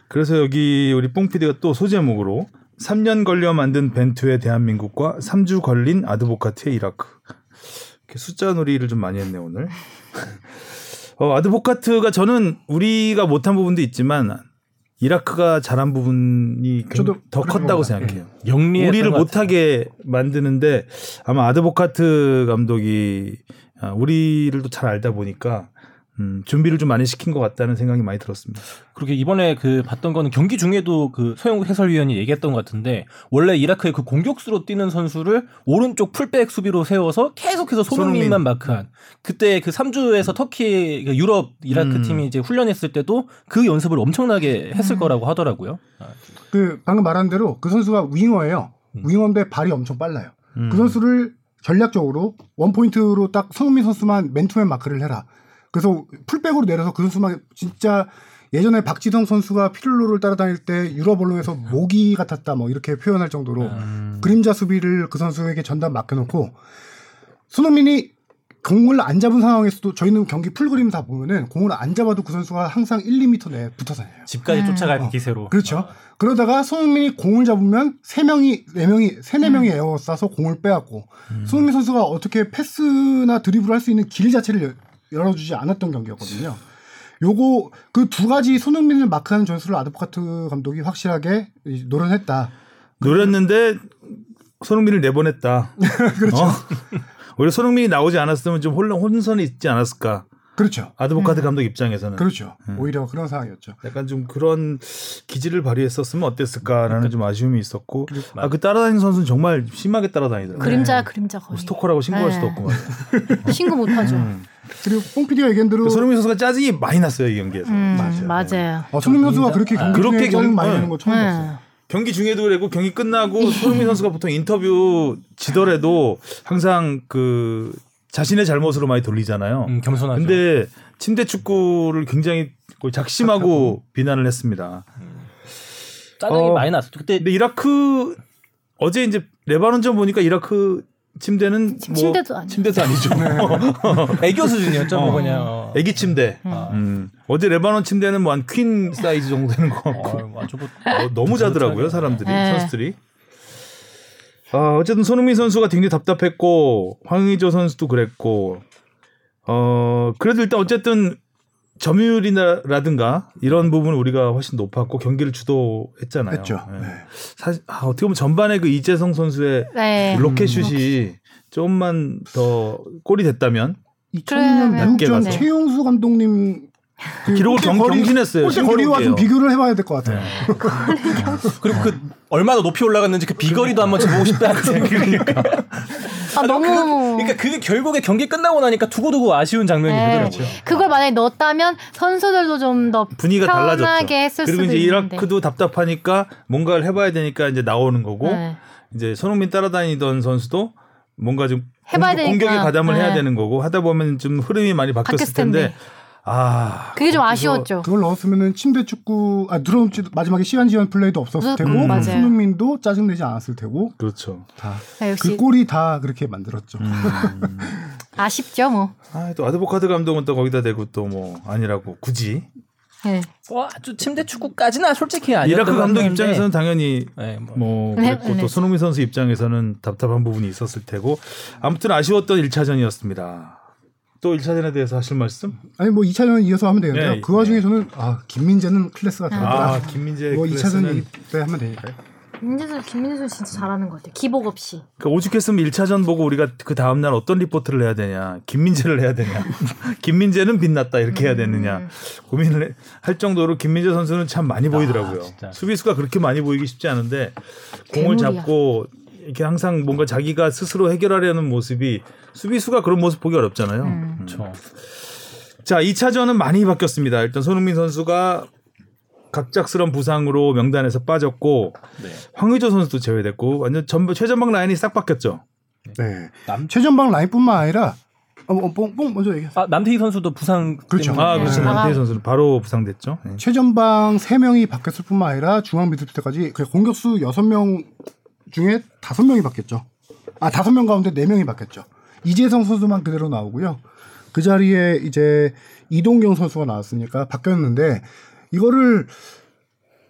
그래서 여기 우리 뽕 PD가 또 소제목으로 3년 걸려 만든 벤투의 대한민국과 3주 걸린 아드보카트의 이라크. 이렇게 숫자 놀이를 좀 많이 했네 오늘. 어, 아드보카트가 저는 우리가 못한 부분도 있지만 이라크가 잘한 부분이 더 컸다고. 생각해요. 영리했던 우리를 것 같아요. 못하게 만드는데 아마 아드보카트 감독이 아, 우리를 또 잘 알다 보니까 음, 준비를 좀 많이 시킨 것 같다는 생각이 많이 들었습니다. 그렇게 이번에 그 봤던 거는 경기 중에도 그 소영 해설위원이 얘기했던 것 같은데 원래 이라크의 그 공격수로 뛰는 선수를 오른쪽 풀백 수비로 세워서 계속해서 손흥민만 손흥민. 마크한 그때 그 3주에서 터키 그 유럽 이라크 음. 팀이 이제 훈련했을 때도 그 연습을 엄청나게 했을 음. 거라고 하더라고요. 아, 그 방금 말한 대로 그 선수가 윙어예요. 음. 윙어인데 발이 엄청 빨라요. 음. 그 선수를 전략적으로 원 포인트로 딱 손흥민 선수만 맨투맨 마크를 해라. 그래서 풀백으로 내려서 그 선수만 진짜 예전에 박지성 선수가 피를로를 따라다닐 때 유럽 언론에서 모기 같았다 뭐 이렇게 표현할 정도로 음. 그림자 수비를 그 선수에게 전담 맡겨놓고 손흥민이 공을 안 잡은 상황에서도 저희는 경기 풀그림 다 보면은 공을 안 잡아도 그 선수가 항상 1, 2m 내에 붙어 다녀요. 집까지 음. 쫓아갈 어, 기세로. 그렇죠. 그러다가 손흥민이 공을 잡으면 세 명이 네 명이 세네 명이 에어 싸서 공을 빼앗고 손흥민 선수가 어떻게 패스나 드리블 할 수 있는 길 자체를 여- 열어주지 않았던 경기였거든요. 요거 그 두 가지 손흥민을 마크하는 전술을 아드포카트 감독이 확실하게 이- 노련했다. 노렸는데 손흥민을 내보냈다. 그렇죠. 어? 오히려 손흥민이 나오지 않았으면 좀 혼란 혼선이 있지 않았을까. 그렇죠. 아드보카드 감독 입장에서는 그렇죠. 음. 오히려 그런 상황이었죠. 약간 좀 그런 기질을 발휘했었으면 어땠을까라는 그러니까 좀 아쉬움이 있었고 아 그 따라다니는 선수는 정말 심하게 따라다니더라고요. 그림자 그림자 거의. 뭐 스토커라고 신고할 네. 수도 없고 말이야. 신고 못하죠. 음. 그리고 뽕 PD가 얘기한 대로 손흥민 선수가 짜증이 많이 났어요 이 경기에서. 음, 맞아요. 맞아요. 어, 손흥민 선수가 그렇게 경기 그렇게 경- 많이 네. 내는 거 처음 봤어요. 네. 경기 중에도 그랬고 경기 끝나고 손흥민 선수가 보통 인터뷰 지더라도 항상 그 자신의 잘못으로 많이 돌리잖아요. 음, 겸손하죠. 근데 침대 축구를 굉장히 거의 작심하고 비난을 했습니다. 짜증이 어, 많이 났어. 그때 근데 이라크 어제 이제 레바논전 보니까 이라크 침대는 침- 뭐 침대도 아니에요. 침대도 아니죠. 애교 수준이었죠. 뭐 어. 그냥. 어. 애기 침대. 아. 음. 어제 레바논 침대는 뭐 한 퀸 사이즈 정도 되는 것 같고 어, 아주 뭐 어, 너무 자더라고요 사람들이 네. 선수들이. 아 어쨌든 손흥민 선수가 굉장히 답답했고 황의조 선수도 그랬고 어 그래도 일단 어쨌든 점유율이라든가 이런 부분은 우리가 훨씬 높았고 경기를 주도했잖아요. 했죠. 예. 네. 사실 아, 어떻게 보면 전반에 그 이재성 선수의 네. 로켓슛이 좀만 더 골이 됐다면 2002년 그러면 미국전 네. 최용수 감독님 그 기록을 골대 경- 거리- 경신했어요. 거리와 좀. 비교를 해봐야 될 것 같아요. 그리고 그 얼마나 높이 올라갔는지 그 비거리도 한번 재보고 싶다는 생각이 그러니까. 아, 너무. 그러니까 그게 결국에 경기 끝나고 나니까 두고두고 아쉬운 장면이 네. 되더라고요. 그걸 만약에 넣었다면 선수들도 좀 더 분위기가 달라졌죠. 편하게 했을 그리고 수도 이제 있는데. 이라크도 답답하니까 뭔가를 해봐야 되니까 이제 나오는 거고 네. 이제 손흥민 따라다니던 선수도 뭔가 좀 해봐야 공격, 되니까. 공격에 가담을 네. 해야 되는 거고 하다 보면 좀 흐름이 많이 바뀌었을 바뀌었을 텐데 텐데. 아 그게 좀 아쉬웠죠. 그걸 넣었으면은 침대 축구 아 드럼 마지막에 시간 지연 플레이도 없었을 음, 테고 음, 맞아요. 손흥민도 짜증 내지 않았을 테고 그렇죠. 다 네, 역시 그 골이 다 그렇게 만들었죠. 음. 아쉽죠, 뭐. 아, 또 아드보카드 감독은 또 거기다 대고 또 뭐 아니라고 굳이 네. 뭐 아주 침대 축구까지는 솔직히 아니었던 이라크 감독. 입장에서는 당연히 네, 뭐. 뭐 네, 그랬고 네. 또 손흥민 선수 입장에서는 답답한 부분이 있었을 테고 아무튼 아쉬웠던 1차전이었습니다. 또 1차 전에 대해서 하실 말씀? 아니 뭐 2차 전 이어서 하면 되는데요. 네, 그 와중에 저는 아 김민재는 클래스가 다르더라. 아 김민재 뭐 2차전 클래스는 얘기 때 하면 되니까요. 김민수 김민수 진짜 잘하는 것 같아요. 기복 없이. 그러니까 오죽했으면 1차전 보고 우리가 그 다음 날 어떤 리포트를 해야 되냐. 김민재를 해야 되냐. 김민재는 빛났다 이렇게 해야 되느냐. 음. 고민을 해- 할 정도로 김민재 선수는 참 많이 보이더라고요. 진짜. 수비수가 그렇게 많이 보이기 쉽지 않은데 공을 괴물이야. 잡고 이렇게 항상 뭔가 자기가 스스로 해결하려는 모습이 수비수가 그런 모습 보기 어렵잖아요. 음. 그렇죠. 자, 2차전은 많이 바뀌었습니다. 일단 손흥민 선수가 갑작스런 부상으로 명단에서 빠졌고 네. 황의조 선수도 제외됐고 완전 전부 최전방 라인이 싹 바뀌었죠. 네. 남- 최전방 라인뿐만 아니라 어, 어, 뽕, 뽕 먼저 얘기해. 아, 남태희 선수도 부상 그렇죠. 때문에 아, 그렇죠. 네. 남태희 선수는 바로 부상됐죠. 네. 최전방 3명이 바뀌었을 뿐만 아니라 중앙 미드필더까지 그 공격수 6명 중에 5명이 바뀌었죠. 아, 5명 가운데 4명이 바뀌었죠. 이재성 선수만 그대로 나오고요. 그 자리에 이제 이동경 선수가 나왔으니까 바뀌었는데 이거를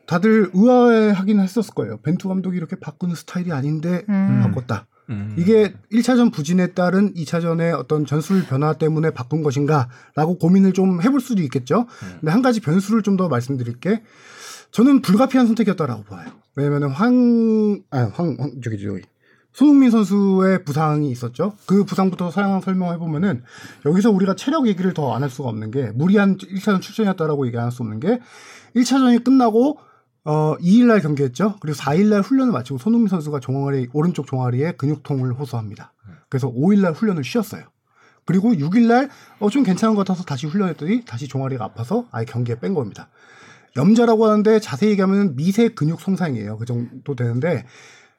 다들 의아해하긴 했었을 거예요. 벤투 감독이 이렇게 바꾸는 스타일이 아닌데 음. 바꿨다. 음. 이게 1차전 부진에 따른 2차전의 어떤 전술 변화 때문에 바꾼 것인가라고 고민을 좀 해볼 수도 있겠죠. 근데 한 가지 변수를 좀 더 말씀드릴게. 저는 불가피한 선택이었다라고 봐요. 왜냐면은 황, 아, 황, 황, 저기, 저기. 손흥민 선수의 부상이 있었죠. 그 부상부터 사양 설명해 보면은 여기서 우리가 체력 얘기를 더 안 할 수가 없는 게 무리한 1차전 출전이었다라고 얘기할 수 없는 게 1차전이 끝나고 어 2일날 경기했죠. 그리고 4일날 훈련을 마치고 손흥민 선수가 종아리 오른쪽 종아리에 근육통을 호소합니다. 그래서 5일날 훈련을 쉬었어요. 그리고 6일날 어 좀 괜찮은 것 같아서 다시 훈련했더니 다시 종아리가 아파서 아예 경기에 뺀 겁니다. 염자라고 하는데 자세히 얘기하면 미세 근육 손상이에요. 그 정도 되는데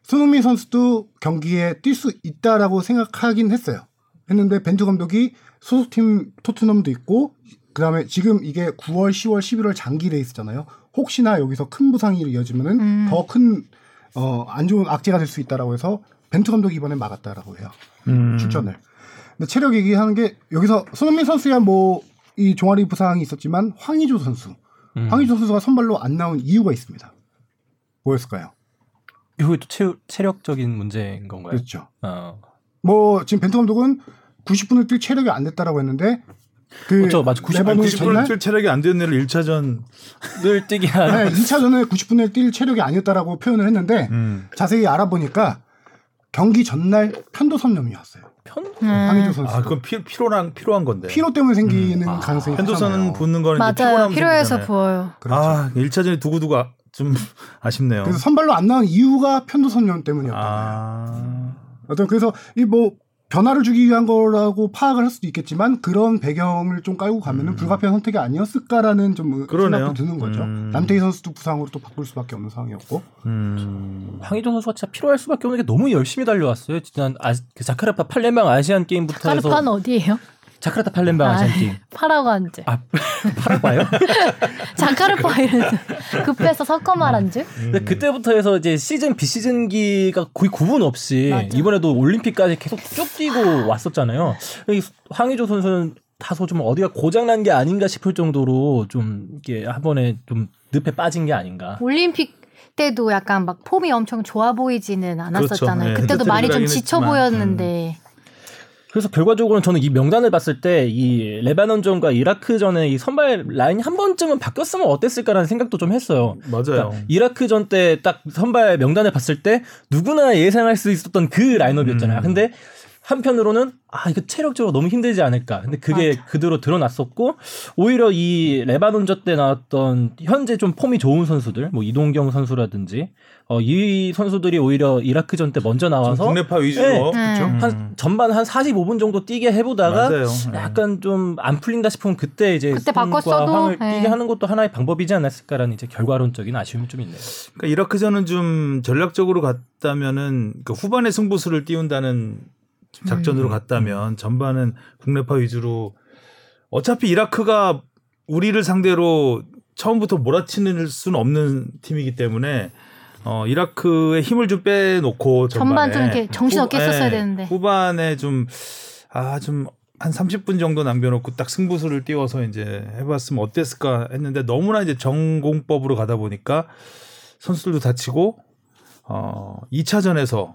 손흥민 선수도 경기에 뛸 수 있다라고 생각하긴 했어요. 했는데 벤투 감독이 소속팀 토트넘도 있고 그다음에 지금 이게 9월, 10월, 11월 장기 레이스잖아요. 혹시나 여기서 큰 부상이 이어지면은 음. 더큰 어, 안 좋은 악재가 될 수 있다라고 해서 벤투 감독이 이번에 막았다라고 해요. 음. 출전을. 근데 체력 얘기하는 게 여기서 손흥민 선수야 뭐 이 종아리 부상이 있었지만 황의조 선수, 음. 황의조 선수가 선발로 안 나온 이유가 있습니다. 뭐였을까요? 이거 또 체, 체력적인 문제인 건가요? 그렇죠. 어. 뭐 지금 벤투 감독은 90분을 뛸 체력이 안 됐다라고 했는데 그 그렇죠. 맞아. 90 레바논 90분 전날 뛸 체력이 안 되는 애를 1차전 늘 뛰게 하는 네, 2차전에 90분을 뛸 체력이 아니었다라고 표현을 했는데 음. 자세히 알아보니까 경기 전날 편도 선염이 왔어요. 편? 음. 황의조 선수. 아, 그건 피, 피로랑 필요한 건데. 피로 때문에 생기는 음. 아. 가능성이 편도선 크잖아요. 붓는 거는 맞아요. 생기잖아요. 부어요. 그렇죠. 아, 1차전에 두고두고 아- 좀 아쉽네요. 그래서 선발로 안 나온 이유가 편도선염 때문이었다. 아. 어떤 그래서 이 뭐 변화를 주기 위한 거라고 파악을 할 수도 있겠지만 그런 배경을 좀 깔고 가면은 불가피한 선택이 아니었을까라는 좀 음. 그러네요. 생각도 드는 거죠. 음. 남태희 선수도 부상으로 또 바꿀 수밖에 없는 상황이었고. 음. 황희조 선수가 진짜 필요할 수밖에 없는 게 너무 열심히 달려왔어요. 지난 아, 그 자카르타 팔렘방 아시안 게임부터 해서 카르파는 어디예요? 자카르타 팔렘방 아시안 게임. 파라관즈. 아 파라과요? 자카르파 이런 급해서 섞어 말한 줄. 근데 그때부터 해서 이제 시즌 비시즌기가 거의 구분 없이 맞아. 이번에도 올림픽까지 계속 쭉 뛰고 왔었잖아요. 이 황희조 선수는 다소 좀 어디가 고장난 게 아닌가 싶을 정도로 좀 이게 한 번에 좀 늪에 빠진 게 아닌가. 올림픽 때도 약간 막 폼이 엄청 좋아 보이지는 않았었잖아요. 그렇죠. 네. 그때도 많이 좀 지쳐 했지만, 보였는데 그래서 결과적으로는 저는 이 명단을 봤을 때 이 레바논전과 이라크전의 이 선발 라인이 한 번쯤은 바뀌었으면 어땠을까라는 생각도 좀 했어요. 맞아요. 그러니까 이라크전 때 딱 선발 명단을 봤을 때 누구나 예상할 수 있었던 그 라인업이었잖아요. 음. 근데 한편으로는 아 이거 체력적으로 너무 힘들지 않을까. 근데 그게 그대로 드러났었고 오히려 이 레바논전 때 나왔던 현재 좀 폼이 좋은 선수들, 뭐 이동경 선수라든지 어, 이 선수들이 오히려 이라크전 때 먼저 좀 나와서 국내파 위주로. 네. 그렇죠? 음. 한 전반 한 45분 정도 뛰게 해보다가 맞아요. 네. 약간 좀 안 풀린다 싶으면 그때 이제 그때 바꿨어도, 황을 네. 뛰게 하는 것도 하나의 방법이지 않았을까라는 이제 결과론적인 아쉬움이 좀 있네요. 그러니까 이라크전은 좀 전략적으로 갔다면은 그 후반에 승부수를 띄운다는 작전으로 음. 갔다면 전반은 국내파 위주로 어차피 이라크가 우리를 상대로 처음부터 몰아치는 수는 없는 팀이기 때문에 어 이라크의 힘을 좀 빼놓고 전반 전반에 좀 이렇게 정신없게 후- 했었어야 예, 되는데. 후반에 좀 아 좀 한 30분 정도 남겨놓고 딱 승부수를 띄워서 이제 해봤으면 어땠을까 했는데 너무나 이제 전공법으로 가다 보니까 선수들도 다치고 어 2차전에서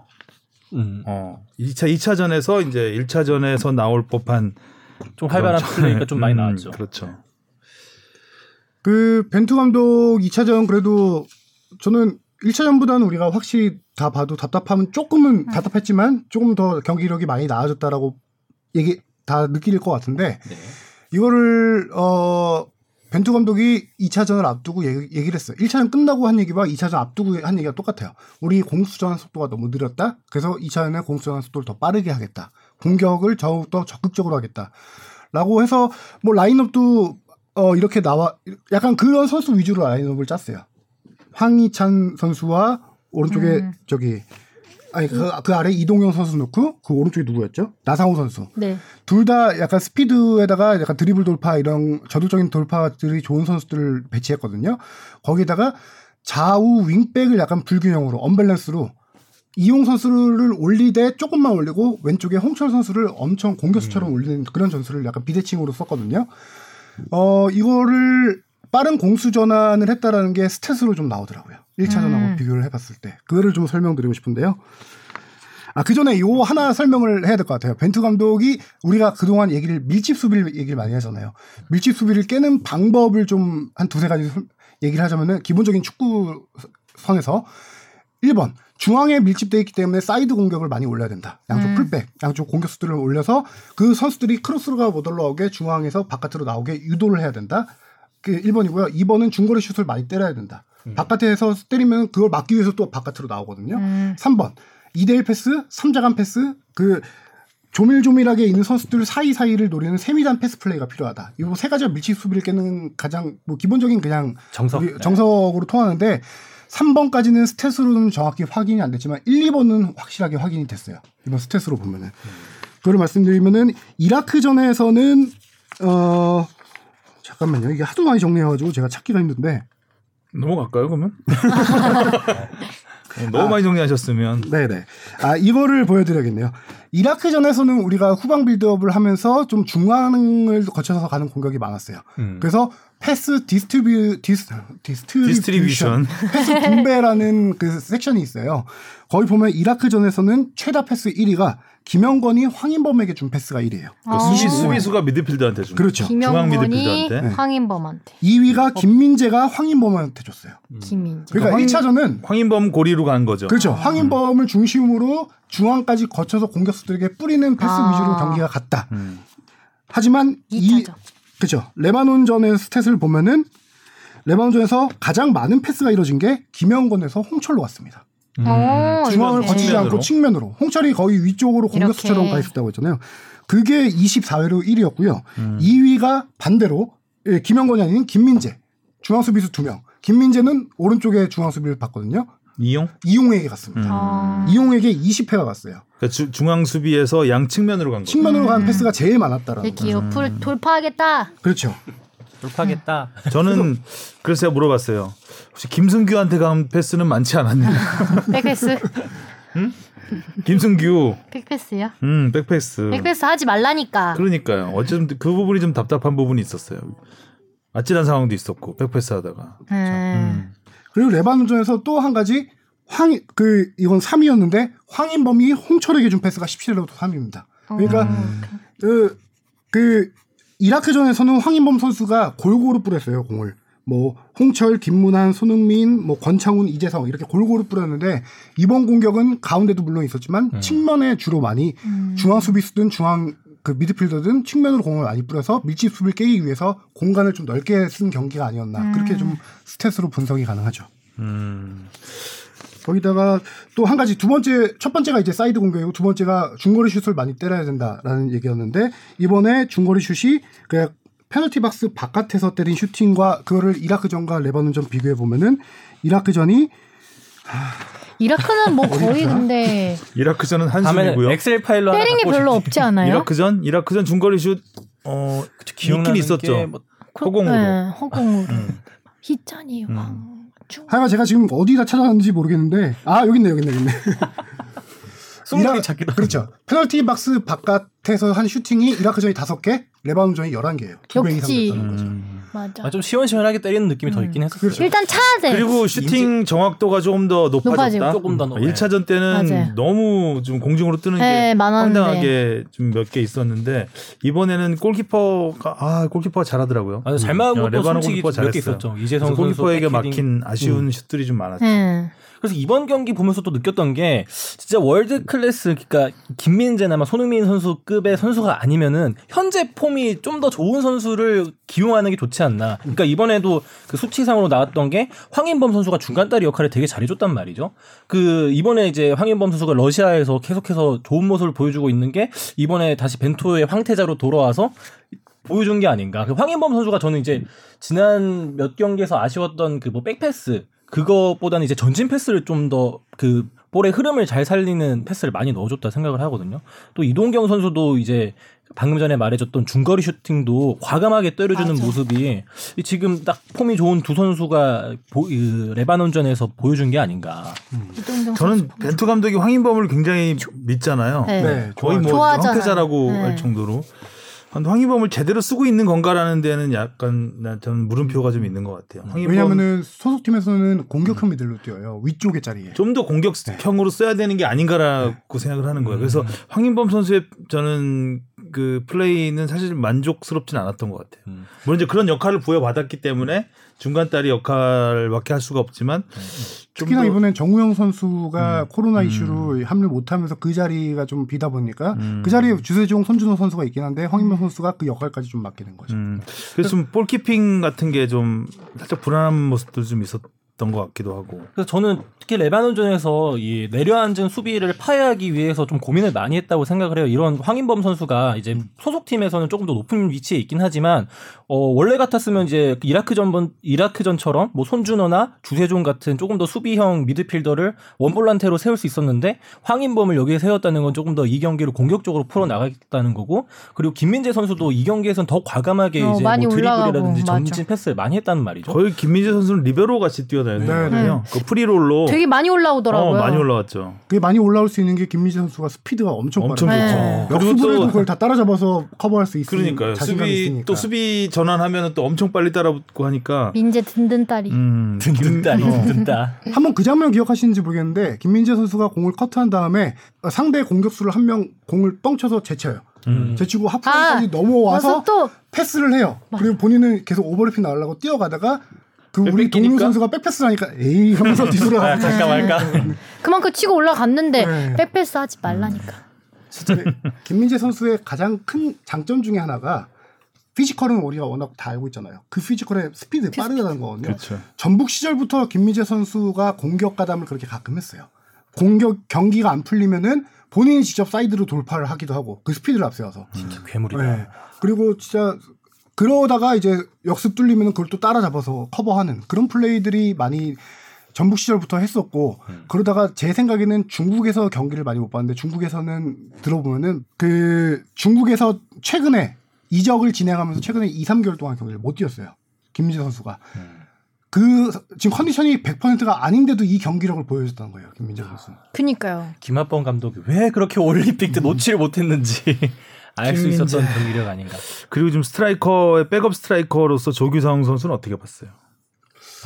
음. 어 2차 2차전에서 이제 1차전에서 나올 법한 좀 활발한 플레이가 좀 많이 음, 나왔죠. 그렇죠. 그 벤투 감독 2차전 그래도 저는 1차전보다는 우리가 확실히 다 봐도 답답함은 조금은 답답했지만 조금 더 경기력이 많이 나아졌다라고 얘기 다 느낄 것 같은데 네. 이거를 어 벤투 감독이 2차전을 앞두고 얘기, 얘기 를 했어요. 1차전 끝나고 한 얘기와 2차전 앞두고 한 얘기가 똑같아요. 우리 공수전 속도가 너무 느렸다. 그래서 2차전에 공수전 속도를 더 빠르게 하겠다. 공격을 더욱더 적극적으로 하겠다. 라고 해서 뭐 라인업도 어 이렇게 나와 약간 그런 선수 위주로 라인업을 짰어요. 황희찬 선수와 오른쪽에 음. 저기 아니 그, 그 아래 이동영 선수 넣고 그 오른쪽에 누구였죠? 나상호 선수. 네. 둘 다 약간 스피드에다가 약간 드리블 돌파 이런 저돌적인 돌파들이 좋은 선수들을 배치했거든요. 거기다가 좌우 윙백을 약간 불균형으로 언밸런스로 이용 선수를 올리되 조금만 올리고 왼쪽에 홍철 선수를 엄청 공격수처럼 올리는 그런 전술을 약간 비대칭으로 썼거든요. 어 이거를 빠른 공수 전환을 했다라는 게 스탯으로 좀 나오더라고요. 1차 전하고 음. 비교를 해봤을 때 그거를 좀 설명드리고 싶은데요. 아, 그 전에 요 하나 설명을 해야 될 것 같아요. 벤투 감독이 우리가 그동안 얘기를 밀집 수비를 얘기를 많이 하잖아요. 밀집 수비를 깨는 방법을 좀 한 두세 가지 설- 얘기를 하자면은 기본적인 축구 선에서 1번 중앙에 밀집돼 있기 때문에 사이드 공격을 많이 올려야 된다. 양쪽 음. 풀백, 양쪽 공격수들을 올려서 그 선수들이 크로스가 못 올라오게 중앙에서 바깥으로 나오게 유도를 해야 된다. 그 1번이고요. 2번은 중거리 슛을 많이 때려야 된다. 바깥에서 때리면 그걸 막기 위해서 또 바깥으로 나오거든요. 음. 3번 3번 2대1 패스, 3자간 패스, 그 조밀조밀하게 있는 선수들 사이사이를 노리는 세밀한 패스 플레이가 필요하다. 이 세 가지가 밀집 수비를 깨는 가장 뭐 기본적인 그냥 정석. 우리 네. 정석으로 통하는데 3번까지는 stat으로는 정확히 확인이 안 됐지만 1, 2번은 확실하게 확인이 됐어요. 이번 stat으로 보면은. 그걸 말씀드리면은 이라크전에서는 어 잠깐만요. 이게 하도 많이 정리해 가지고 제가 찾기가 힘든데 넘어갈까요 그러면? 어, 너무 많이 정리하셨으면 네네. 아, 이거를 보여드려야겠네요. 이라크전에서는 우리가 후방 build-up을 하면서 좀 중앙을 거쳐서 가는 공격이 많았어요. 음. 그래서 패스 distribu dis distribution distribution. 패스 분배라는 그 섹션이 있어요. 거기 보면 이라크전에서는 최다 패스 1위가 김영권이 황인범에게 준 패스가 1위예요. 그 수비, 수비수가 미드필더한테 준. 그렇죠. 중앙 미드필더한테. 황인범한테 2위가 김민재가 황인범한테 줬어요. 김민재. 그러니까 황- 1차전은 황인범 고리로 간 거죠. 그렇죠. 황인범을 중심으로 중앙까지 거쳐서 공격수들에게 뿌리는 패스 아. 위주로 경기가 갔다. 음. 하지만 이 2차전. 그렇죠. 레바논전의 스탯을 보면은 레바논전에서 가장 많은 패스가 이루어진 게 김영건에서 홍철로 갔습니다. 어, 중앙을 이렇게. 거치지 않고 측면으로. 홍철이 거의 위쪽으로 공격수처럼 이렇게. 가 있었다고 했잖아요. 그게 24회로 1위였고요. 음. 2위가 반대로 예, 김영권이 아닌 김민재. 중앙 수비수 2명. 김민재는 오른쪽에 중앙 수비를 봤거든요. 이용? 이용에게 갔습니다. 음. 아. 이용에게 20회가 갔어요. 그러니까 주- 중앙 수비에서 양 측면으로 간 거죠. 측면으로 음. 간 패스가 제일 많았다라는 이렇게 거죠. 옆을 돌파하겠다. 그렇죠. 돌파하겠다. 저는 그래서 제가 물어봤어요. 혹시 김승규한테 간 패스는 많지 않았냐? 백패스. 김승규, 백패스요? 음, 백패스. 백패스 하지 말라니까. 그러니까요. 어쨌든 그 부분이 좀 답답한 부분이 있었어요. 아찔한 상황도 있었고 백패스 하다가. 음. 그리고 레바논전에서 또 한 가지 황, 그, 이건 3위였는데, 황인범이 홍철에게 준 패스가 17회로 3위입니다. 그러니까, 음. 그, 그, 이라크전에서는 황인범 선수가 골고루 뿌렸어요, 공을. 뭐, 홍철, 김문환, 손흥민, 뭐, 권창훈, 이재성, 이렇게 골고루 뿌렸는데, 이번 공격은 가운데도 물론 있었지만, 측면에 주로 많이, 음. 중앙 수비수든 중앙, 그 미드필더든 측면으로 공을 많이 뿌려서 밀집 수비를 깨기 위해서 공간을 좀 넓게 쓴 경기가 아니었나. 그렇게 좀 stat으로 분석이 가능하죠. 음. 거기다가 또 한 가지 두 번째 첫 번째가 이제 사이드 공격이고 두 번째가 중거리 슛을 많이 때려야 된다라는 얘기였는데 이번에 중거리 슛이 그 페널티 박스 바깥에서 때린 슈팅과 그거를 이라크전과 레바논전 비교해 보면은 이라크전이 이라크는 뭐 거의 근데 이라크전은 한숨이고요. 엑셀 파일로 하나 때린 게 갖고 별로 오십시오. 없지 않아요? 이라크전 이라크전 중거리 슛 어, 있긴 기억나는 있었죠. 게 뭐, 허공으로. 네, 허공으로. 음. 희찬이 음. 왕중. 하여간 제가 지금 어디다 찾아놨는지 모르겠는데 아 여기 있네 여기 있네 여기 있네. 이라- 찾기도 그렇죠. 페널티 박스 바깥에서 한 슈팅이 이라크전이 다섯 개 레바논전이 11개예요 두배 이상. 됐다는 거죠 음. 맞아. 아, 좀 시원시원하게 때리는 느낌이 더 있긴 했었어요. 그렇죠. 일단 차야 돼. 그리고 슈팅 정확도가 조금 더 높아졌다. 높아지고. 조금 더 높- 1차전 때는 맞아요. 너무 좀 공중으로 뜨는 네, 게 많았는데. 황당하게 좀 몇 개 있었는데 이번에는 골키퍼가 아 골키퍼가 잘하더라고요. 아, 잘 어, 것도 레바논 솔직히 골키퍼 몇개 잘했어요. 있었죠. 이재성 골키퍼에게. 막힌 아쉬운 슛들이 좀 많았죠. 네. 그래서 이번 경기 보면서 또 느꼈던 게 진짜 world class 그러니까 김민재나 막 손흥민 선수급의 선수가 아니면은 현재 폼이 좀 더 좋은 선수를 기용하는 게 좋지 않나. 그러니까 이번에도 그 수치상으로 나왔던 게 황인범 선수가 중간다리 역할을 되게 잘해줬단 말이죠. 그 이번에 이제 황인범 선수가 러시아에서 계속해서 좋은 모습을 보여주고 있는 게 이번에 다시 벤토의 황태자로 돌아와서 보여준 게 아닌가. 그 황인범 선수가 저는 이제 지난 몇 경기에서 아쉬웠던 그 뭐 백패스 그것보다는 이제 전진 패스를 좀 더 그 볼의 흐름을 잘 살리는 패스를 많이 넣어줬다 생각을 하거든요. 또 이동경 선수도 이제 방금 전에 말해줬던 중거리 슈팅도 과감하게 때려주는 맞아. 모습이 이 지금 딱 폼이 좋은 두 선수가 보, 그 레바논전에서 보여준 게 아닌가. 이동경 저는. 벤투 감독이 황인범을 굉장히 믿잖아요. 네. 네, 거의 뭐. 황태자라고 네. 할 정도로 황인범을 제대로 쓰고 있는 건가라는 데는 약간 나- 저는 물음표가 좀 있는 것 같아요. 황인범 왜냐면은 소속팀에서는 공격형 미들로 뛰어요 위쪽의 자리에 좀 더 공격형으로 써야 되는 게 아닌가라고 생각을 하는 거예요. 그래서 황인범 선수의 저는 그 플레이는 사실 만족스럽진 않았던 것 같아요. 음. 물론 이제 그런 역할을 부여받았기 때문에 중간다리 역할밖에 할 수가 없지만 좀 특히나 더- 이번엔 정우영 선수가 음. 코로나 음. 이슈로 합류 못하면서 그 자리가 좀 비다 보니까 음. 그 자리에 주세종, 손준호 선수가 있긴 한데 황인범 선수가 그 역할까지 좀 맡게 된 거죠. 음, 그래서 좀 볼키핑 같은 게 좀 살짝 불안한 모습도 좀 있었 던 것 같기도 하고. 그래서 저는 특히 레바논전에서 이 내려앉은 수비를 파해하기 위해서 좀 고민을 많이 했다고 생각을 해요. 이런 황인범 선수가 이제 소속팀에서는 조금 더 높은 위치에 있긴 하지만 어 원래 같았으면 이제 그 이라크전 이라크 전처럼 뭐 손준호나 주세종 같은 조금 더 수비형 미드필더를 one volante로 세울 수 있었는데 황인범을 여기에 세웠다는 건 조금 더 이 경기를 공격적으로 풀어 나가겠다는 거고 그리고 김민재 선수도 이 경기에서는 더 과감하게 어, 이제 많이 뭐 드리블이라든지 전진. 패스를 많이 했다는 말이죠. 거의 김민재 선수는 리베로 같이 뛰어다녔 올라왔잖아요. 네, 네, 그 free role로 되게 많이 올라오더라고요. 어, 많이 올라왔죠. 그게 많이 올라올 수 있는 게 김민재 선수가 스피드가 엄청 엄청 빠르죠. 좋죠. 네. 또 그걸 다 따라잡아서 커버할 수 있으니 그러니까요. 자신감이 수비 있으니까. 또 수비 전환하면 또 엄청 빨리 따라붙고 하니까 민재 든든 딸이. 음, 든든다, 김- 어, 든든다. 한번 그 장면 기억하시는지 모르겠는데 김민재 선수가 공을 커트한 다음에 상대 공격수를 한 명 공을 뻥쳐서 제쳐요. 음. 제치고 하프라인까지 아, 넘어와서 패스를 해요. 그리고 본인은 계속 오버래핑 나가려고 뛰어가다가 그 우리? 동료 선수가 백패스를 하니까 에이 하면서 아, 뒤돌아가고 갈까 말까. 그만큼 치고 올라갔는데 네. 백패스 하지 말라니까. 근데 김민재 선수의 가장 큰 장점 중에 하나가 physical은 우리가 워낙 다 알고 있잖아요. 그 physical의 스피드 빠르다는 거거든요. 그렇죠. 전북 시절부터 김민재 선수가 공격 가담을 그렇게 가끔 했어요. 공격 경기가 안 풀리면은 본인이 직접 사이드로 돌파를 하기도 하고 그 스피드를 앞세워서. 진짜 괴물이다. 네. 그리고 진짜 그러다가 이제 역습 뚫리면 그걸 또 따라잡아서 커버하는 그런 플레이들이 많이 전북 시절부터 했었고 그러다가 제 생각에는 중국에서 경기를 많이 못 봤는데 중국에서는 들어보면은 그 중국에서 최근에 이적을 진행하면서 최근에 2, 3개월 동안 경기를 못 뛰었어요. 김민재 선수가. 그 지금 컨디션이 100%가 아닌데도 이 경기력을 보여줬다는 거예요. 김민재 선수는. 그니까요. 김학범 감독이 왜 그렇게 올림픽 때 놓지를 못했는지 알 수. 있었던 경기력 아닌가. 그리고 지금 스트라이커의 백업 스트라이커로서 조규성 선수는 어떻게 봤어요?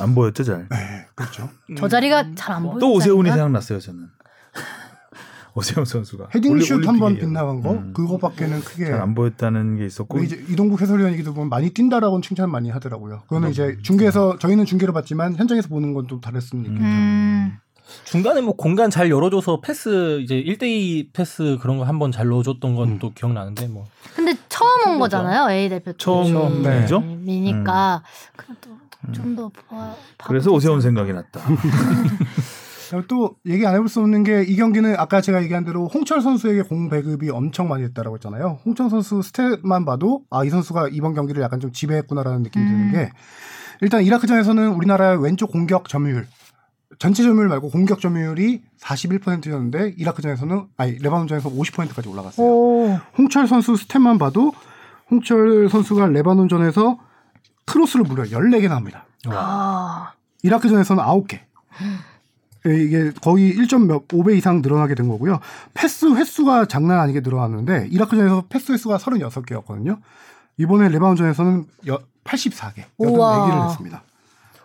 안 보였죠, 잘. 네, 그렇죠. 저 자리가 잘 안 보여. 또 오세훈이 생각났어요, 저는. 오세훈 선수가 헤딩슛 한 번 빗나간 거 음. 그거밖에는 크게 잘 안 보였다는 게 있었고 그 이제 이동국 해설위원이기도 보면 많이 뛴다라고는 칭찬 많이 하더라고요. 그거는 이제 중계에서 저희는 중계로 봤지만 현장에서 보는 건 좀 다르습니다. 음. 중간에 뭐 공간 잘 열어줘서 패스 이제 1대2 패스 그런 거 한 번 잘 넣어줬던 건또 기억나는데 뭐 근데 처음 온 거잖아요 A 대표 때. 처음이죠. 네, 미니까 그래도 좀더 봐. 그래서 오세훈 생각이 났다. 또 얘기 안 해볼 수 없는 게 이 경기는 아까 제가 얘기한 대로 홍철 선수에게 공 배급이 엄청 많이 됐다라고 했잖아요. 홍철 선수 스탯만 봐도 아 이 선수가 이번 경기를 약간 좀 지배했구나라는 느낌이 드는 게 일단 이라크전에서는 우리나라의 왼쪽 공격 점유율 전체 점유율 말고 공격 점유율이 41%였는데 이라크전에서는 아니 레바논전에서 50%까지 올라갔어요. 오. 홍철 선수 스탯만 봐도 홍철 선수가 레바논전에서 크로스를 무려 14개나 합니다. 아. 이라크전에서는 9개. 이게 거의 1.5배 이상 늘어나게 된 거고요. 패스 횟수가 장난 아니게 늘어났는데 이라크전에서 패스 횟수가 36개였거든요. 이번에 레바논전에서는 84개, 우와. 84개를 했습니다.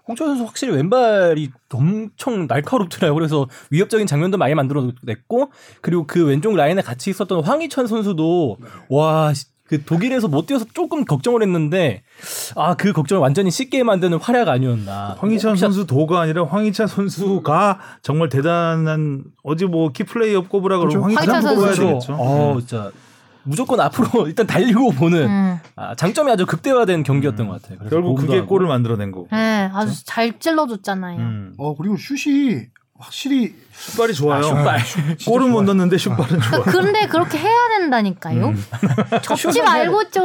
홍철 선수 확실히 왼발이 엄청 날카롭더라고요. 그래서 위협적인 장면도 많이 만들어냈고 그리고 그 왼쪽 라인에 같이 있었던 황희찬 선수도 와. 그 독일에서 못 뛰어서 조금 걱정을 했는데 아 그 걱정을 완전히 씻게 만드는 활약 아니었나. 황희찬 선수 도가 아니라 황희찬 선수가 정말 대단한 어제 뭐 키플레이업 꼽으라 그러고 그렇죠. 황희찬 황희찬 꼽아야 선수. 되겠죠. 어, 진짜 무조건 앞으로 일단 달리고 보는 음. 아, 장점이 아주 극대화된 경기였던 것 같아요. 결국 그게 하고. 골을 만들어낸 거고. 네, 아주 잘 찔러줬잖아요. 음. 어 그리고 슛이 확실히 슛발이 좋아요. 슛발. 골은 못 넣는데 슛발은 좋아. 그러니까 근데 그렇게 해야 된다니까요. 음. 접지 말고 좀.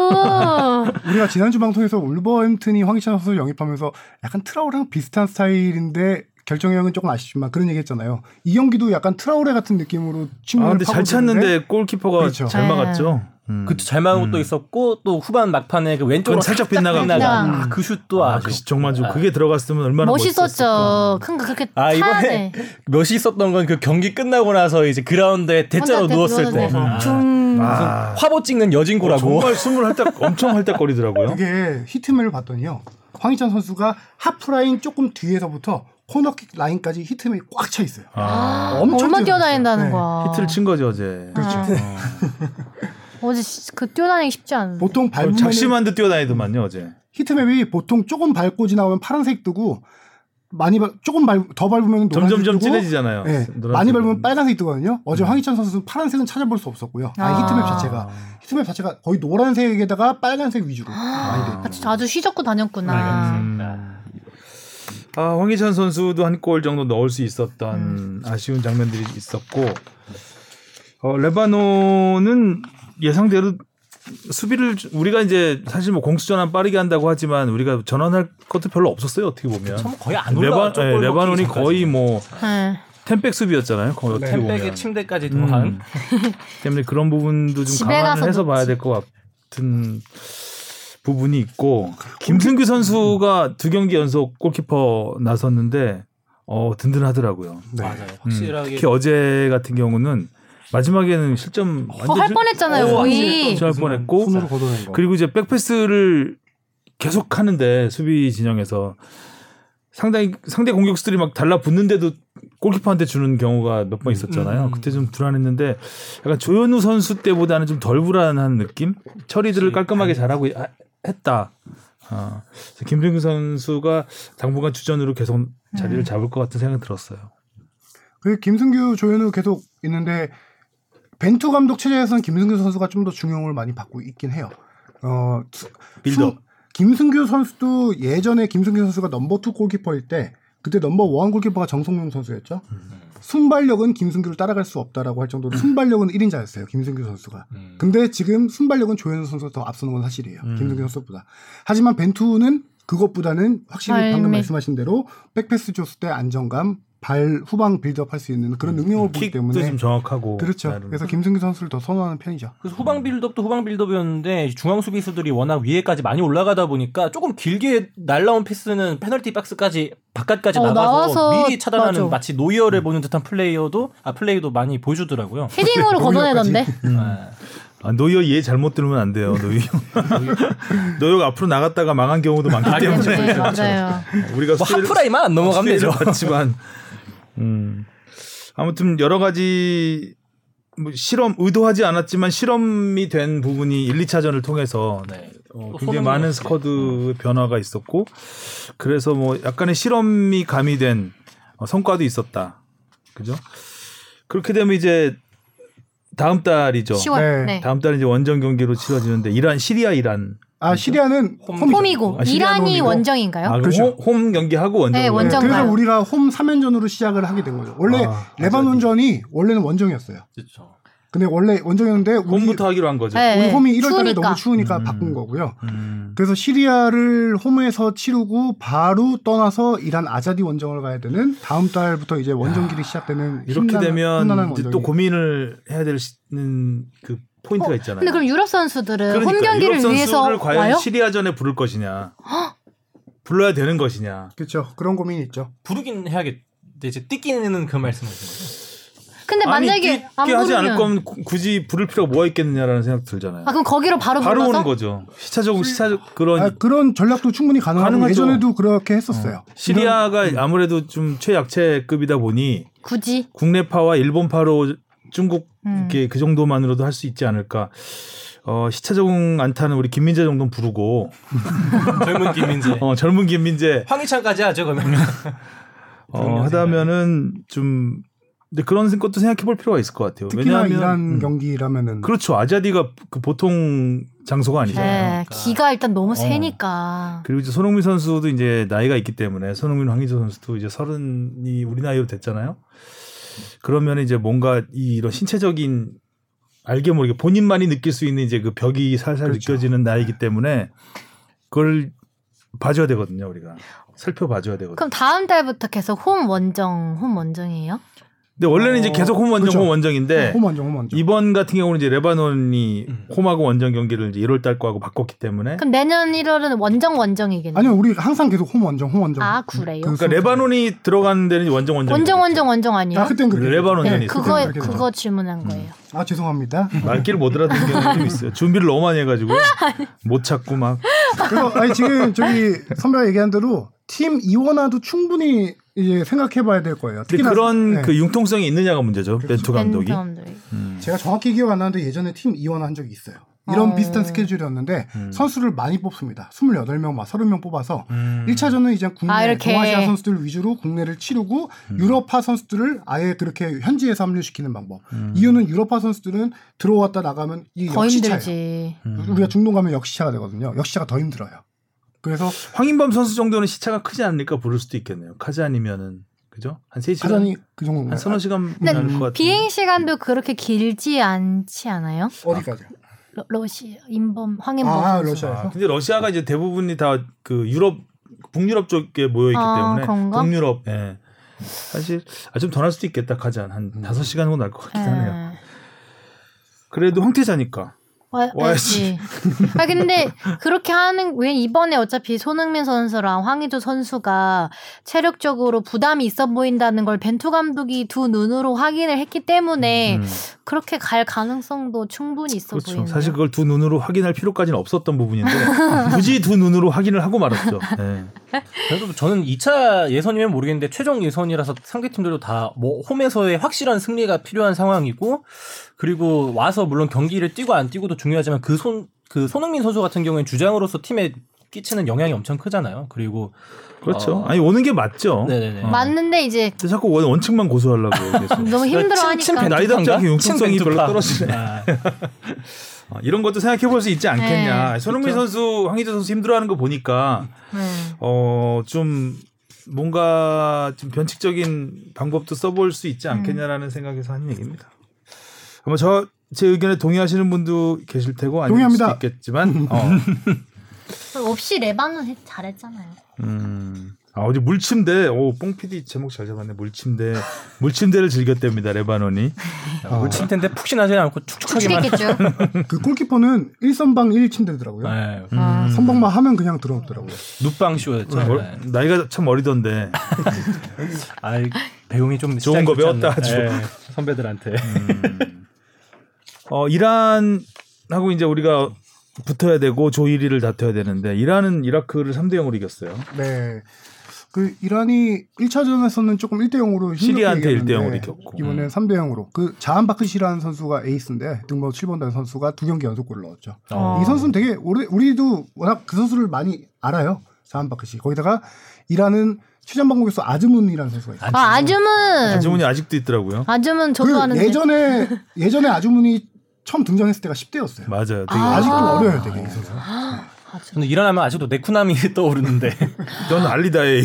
우리가 지난주 방송에서 울버햄튼이 황희찬 선수를 영입하면서 약간 트라우레랑 비슷한 스타일인데 결정형은 조금 아쉽지만 그런 얘기 했잖아요. 이 경기도 약간 트라우레 같은 느낌으로 아 침몰을 근데 잘 찼는데 골키퍼가 그렇죠. 잘 네. 막았죠. 음. 그것도 잘 막은 것도 음. 있었고 또 후반 막판에 그 왼쪽으로 살짝. 빗나간 음. 아, 그 슛도 아, 그 정말 좀 그게 들어갔으면 얼마나. 멋있었죠. 큰거 그렇게 아 이번에 돼. 몇이 있었던 건 그 경기 끝나고 나서 이제 그라운드에 대자로 누웠을 때 네. 아, 중. 아, 화보 찍는 여진구라고 정말 숨을 할딱 엄청 할딱거리더라고요. 이게 히트맵을 봤더니요. 황희찬 선수가 하프라인 조금 뒤에서부터 코너킥 라인까지 히트맵이 꽉 차 있어요. 아, 엄청 얼마. 뛰어다닌다는 네. 거야. 히트를 친 거죠 어제. 그렇죠. 어제 시- 그 뛰어다니기 쉽지 않은데. 보통 밟으면 작심한 듯 뛰어다니더만요 어제. heat map이 보통 조금 밟고 지나오면 파란색 뜨고 많이 밟, 조금 밟, 더 밟으면 노란색 점점점 뜨고 진해지잖아요. 네. 많이 밟으면 빨간색 뜨거든요. 어제 황희찬 선수는 파란색은 찾아볼 수 없었고요. 아, 아. heat map 자체가 heat map 자체가 거의 노란색에다가 빨간색 위주로 많이 돼. 아, 아주 휘젓고 다녔구나. 음. 아 황희찬 선수도 한 골 정도 넣을 수 있었던 음. 아쉬운 장면들이 있었고 어, 레바논은 예상대로 수비를 주- 우리가 이제 사실 뭐 공수 전환 빠르게 한다고 하지만 우리가 전환할 것도 별로 없었어요 어떻게 보면 참 거의 안 레바, 올라왔죠. 네, 골 레바논이 거의 뭐 네. 템백 수비였잖아요 거의 보면 템백의 침대까지 음. 더한 때문에 그런 부분도 좀 집에 감안을 가서 해서 봐야. 될 것 같은 부분이 있고 김승규 선수가 두 경기 연속 골키퍼 나섰는데 어, 든든하더라고요. 네. 맞아요. 음, 확실하게 특히 어제 같은 경우는 마지막에는 실점 어, 할 뻔했잖아요, 어, 거의. 실점할 뻔했고 손으로 걷어낸 거. 그리고 이제 백패스를 계속 하는데 수비 진영에서 상당히 상대 공격수들이 막 달라붙는데도 골키퍼한테 주는 경우가 몇 번 있었잖아요. 음. 그때 좀 불안했는데 약간 조현우 선수 때보다는 좀 덜 불안한 느낌? 처리들을. 깔끔하게 잘하고 하- 했다. 아, 그래서 김승규 선수가 당분간 주전으로 계속 자리를 음. 잡을 것 같은 생각이 들었어요. 그 김승규 조현우 계속 있는데 벤투 감독 체제에서는 김승규 선수가 좀 더 중용을 많이 받고 있긴 해요. 어 수- 빌드업. 수- 김승규 선수도 예전에 김승규 선수가 number two 골키퍼일 때 그때 number one 골키퍼가 정성룡 선수였죠. 순발력은 김승규를 따라갈 수 없다라고 할 정도로 순발력은 1인자였어요. 김승규 선수가. 음. 근데 지금 순발력은 조현우 선수가 더 앞서는 건 사실이에요. 음. 김승규 선수보다. 하지만 벤투는 그것보다는 확실히 방금. 말씀하신 대로 백패스 줬을 때 안정감, 발 후방 빌드업 할 수 있는 그런 능력을 보기 때문에 좀 정확하고 그렇죠. 나름. 그래서 김승규 선수를 더 선호하는 편이죠. 그래서 후방 build-up도 후방 build-up이었는데 중앙 수비수들이 워낙 위에까지 많이 올라가다 보니까 조금 길게 날라온 패스는 페널티 박스까지 바깥까지 어, 나가서, 나와서 미리 차단하는 맞아. 마치 노이어를 보는 듯한 플레이어도 아 플레이도 많이 보여주더라고요. 헤딩으로 걷어내던데. 음. 아, 아, 노이어 이해 잘못 들으면 안 돼요. 노이어. 노이어가 앞으로 나갔다가 망한 경우도 많기 아, 그렇죠. 때문에 네, 맞아요. 우리가 뭐 수혜를- 하프라인만 안 넘어가면 되죠. 받지만 음. 아무튼 여러 가지 뭐 실험 의도하지 않았지만 실험이 된 부분이 1, 2차전을 통해서 네. 어, 또 굉장히 많은. squad 변화가 있었고 그래서 뭐 약간의 실험이 가미된 어, 성과도 있었다. 그죠? 그렇게 되면 이제 다음 달이죠. 10월. 네. 네. 다음 달에 이제 원정 경기로 치러지는데 이란 시리아 이란 아 시리아는 홈- 홈이죠. 홈이고 아, 시리아 이란이 홈이고. 원정인가요? 아, 그렇죠. 홈, 홈 경기하고 원정. 네, 네, 원정 그래서. 우리가 홈 3연전으로 시작을 하게 된 거죠. 원래 아, 레바논전이 원래는 원정이었어요. 그렇죠. 근데 원래 원정이었는데 우리, 홈부터 하기로 한 거죠. 네. 우리 홈이 1월 달에. 너무 추우니까 음. 바꾼 거고요. 음. 그래서 시리아를 홈에서 치르고 바로 떠나서 이란 아자디 원정을 가야 되는 다음 달부터 이제 원정길이 시작되는 이렇게 험난한- 되면 또. 고민을 해야 되는 그 포인트가 있잖아요. 근데 그럼 유럽 선수들은 홈 그러니까 경기를 유럽 위해서 과연 와요? 시리아전에 부를 것이냐, 불러야 되는 것이냐. 그렇죠. 그런 고민이 있죠. 부르긴 해야겠. 이제 뛰기는 그 말씀이신 거죠. 근데 만약에 아니, 안 하지 않을 거면 구- 굳이 부를 필요가 뭐가 있겠느냐라는 생각 들잖아요. 아 그럼 거기로 바로, 바로 불러서 오는 거죠. 시차적 시차적 그런 아, 그런 전략도 충분히 가능하고 가능하죠. 예전에도 그렇게 했었어요. 시리아가 아무래도 좀 최약체급이다 보니 굳이 국내파와 일본파로 중국 음. 이렇게 그 정도만으로도 할 수 있지 않을까. 어, 시차적 안타는 우리 김민재 정도는 부르고 젊은 김민재. 어, 젊은 김민재 황희찬까지 하죠 그러면. 어, 하다면은 좀 근데 그런 것도 생각해 볼 필요가 있을 것 같아요. 특히나 왜냐하면 이란 음, 경기라면은 그렇죠. 아자디가 그 보통 장소가 아니잖아요. 네, 그러니까. 기가 일단 너무 어. 세니까 그리고 이제 손흥민 선수도 이제 나이가 있기 때문에 손흥민, 황희조 선수도 이제 서른이 우리 나이로 됐잖아요. 그러면 이제 뭔가 이 이런 신체적인 알게 모르게 본인만이 느낄 수 있는 이제 그 벽이 살살 그렇죠. 느껴지는 나이기 때문에 그걸 봐줘야 되거든요. 우리가 살펴봐줘야 되거든요. 그럼 다음 달부터 계속 홈 원정 홈 원정이에요? 근데 원래는 이제 어, 계속 홈 원정 그렇죠. 홈 원정인데 홈 원정 홈 원정. 이번 같은 경우는 이제 레바논이 음. 홈하고 원정 경기를 이제 1월 달 거하고 바꿨기 때문에 그럼 내년 1월은 원정 원정이겠네. 아니요, 우리 항상 계속 홈 원정 홈 원정. 아 그래요? 그 그러니까 레바논이 들어가는 데는 원정 원정 원정 원정 원정 아니에요? 아 그땐 그렇게. 레바논전이 네. 그거. 그거 질문한 거예요. 아 죄송합니다. 말귀를 못 알아듣는 경우가 좀 있어요. 준비를 너무 많이 해가지고 못 찾고 막 그래서 아니 지금 저기 선배가 얘기한 대로 팀 이원화도 충분히 이제 생각해봐야 될 거예요. 특히나- 그런 네. 그 융통성이 있느냐가 문제죠. 벤투 감독이. 음. 제가 정확히 기억 안 나는데 예전에 팀 이원화 한 적이 있어요. 이런 어. 비슷한 스케줄이었는데 음. 선수를 많이 뽑습니다. 28명, 막 30명 뽑아서 음. 1차전은 이제 국내 아, 이렇게. 동아시아 선수들 위주로 국내를 치르고 음. 유럽파 선수들을 아예 그렇게 현지에서 합류시키는 방법. 음. 이유는 유럽파 선수들은 들어왔다 나가면 이더 역시차예요. 음. 우리가 중동 가면 역시차가 되거든요. 역시차가 더 힘들어요. 그래서 황인범 선수 정도는 시차가 크지 않을까 부를 수도 있겠네요. 카자니면은 그죠? 한 3시간 가장이 그 정도인가요? 한 서너 시간 근데 나올 것 같아요. 비행 시간도 그렇게 길지 않지 않아요? 어디까지? 러, 러시아 인범 황인범 아, 선수. 러시아에서? 아, 근데 러시아가 이제 대부분이 다 그 유럽 북유럽 쪽에 모여 있기 아, 때문에 그런가? 동유럽 예. 사실 아, 좀더날 수도 있겠다 카잔 한 5시간 정도 날 것 같긴 하네요. 예. 그래도 황태자니까 와, 와야지. 아 근데 그렇게 하는 왜 이번에 어차피 손흥민 선수랑 황의조 선수가 체력적으로 부담이 있어 보인다는 걸 벤투 감독이 두 눈으로 확인을 했기 때문에 음, 그렇게 갈 가능성도 충분히 있어 그렇죠. 보이네요. 사실 그걸 두 눈으로 확인할 필요까지는 없었던 부분인데 굳이 두 눈으로 확인을 하고 말았죠. 네. 그래도 저는 2차 예선이면 모르겠는데 최종 예선이라서 상대 팀들도 다 뭐 홈에서의 확실한 승리가 필요한 상황이고 그리고 와서 물론 경기를 뛰고 안 뛰고도 중요하지만 그손그 손흥민 선수 같은 경우에는 주장으로서 팀에 끼치는 영향이 엄청 크잖아요. 그리고 그렇죠. 어. 아니 오는 게 맞죠. 네네네. 어. 맞는데 이제 근데 자꾸 원, 원칙만 고수하려고 계속. 너무 힘들어하니까 나이답지 않게 벤투파인가? 융통성이 친 별로. 떨어지네. 아, 어, 이런 것도 생각해 볼 수 있지 않겠냐. 네. 손흥민 그렇죠. 선수, 황희조 선수 힘들어하는 거 보니까 네. 어좀 뭔가 좀 변칙적인 방법도 써볼 수 있지 않겠냐라는 생각에서 하는 얘기입니다. 아마 저 제 의견에 동의하시는 분도 계실 테고 아닐 동의합니다. 수도 있겠지만 어, 없이 레바논 했- 잘했잖아요. 음. 아, 어디 물침대, 오, 뽕PD 제목 잘 잡았네. 물침대. 물침대를 즐겼답니다, 레바논이. 어, 칠 텐데 푹신하지 않고. 축축했겠죠. 그 골키퍼는 1선방 1침대더라고요. 네. 아. 선방만 하면 그냥 들어오더라고요. 눕방 쇼였죠. 어, 네. 나이가 참 어리던데. 아, 배움이 좀 좋은 거 시작이 배웠다, 않나. 아주. 네, 선배들한테. 어, 이란하고 이제 우리가 붙어야 되고 조 1위를 다퉈야 되는데, 이란은 이라크를 3대 0으로 이겼어요. 네. 그 이란이 1차전에서는 조금 1대 0으로 시리아한테 1대 0으로 이겼고. 이번에 3대 0으로 그 자한 바크시라는 선수가 에이스인데 등번호 7번 단 선수가 두 경기 연속골 넣었죠. 어. 이 선수는 되게 오래 우리도 워낙 그 선수를 많이 알아요. 자한 바크시. 거기다가 이란은 최전방 공격수 아즈문이라는 선수가 있어요. 아 아줌은 아주문이 아직도 있더라고요. 아줌은 저도 그 아는데 예전에 예전에 아즈문이 처음 등장했을 때가 10대였어요. 맞아요. 되게 아. 아직도 어려요, 되게 이 선수. 근데 일어나면 아직도 네쿠남이 떠오르는데 전 알리다에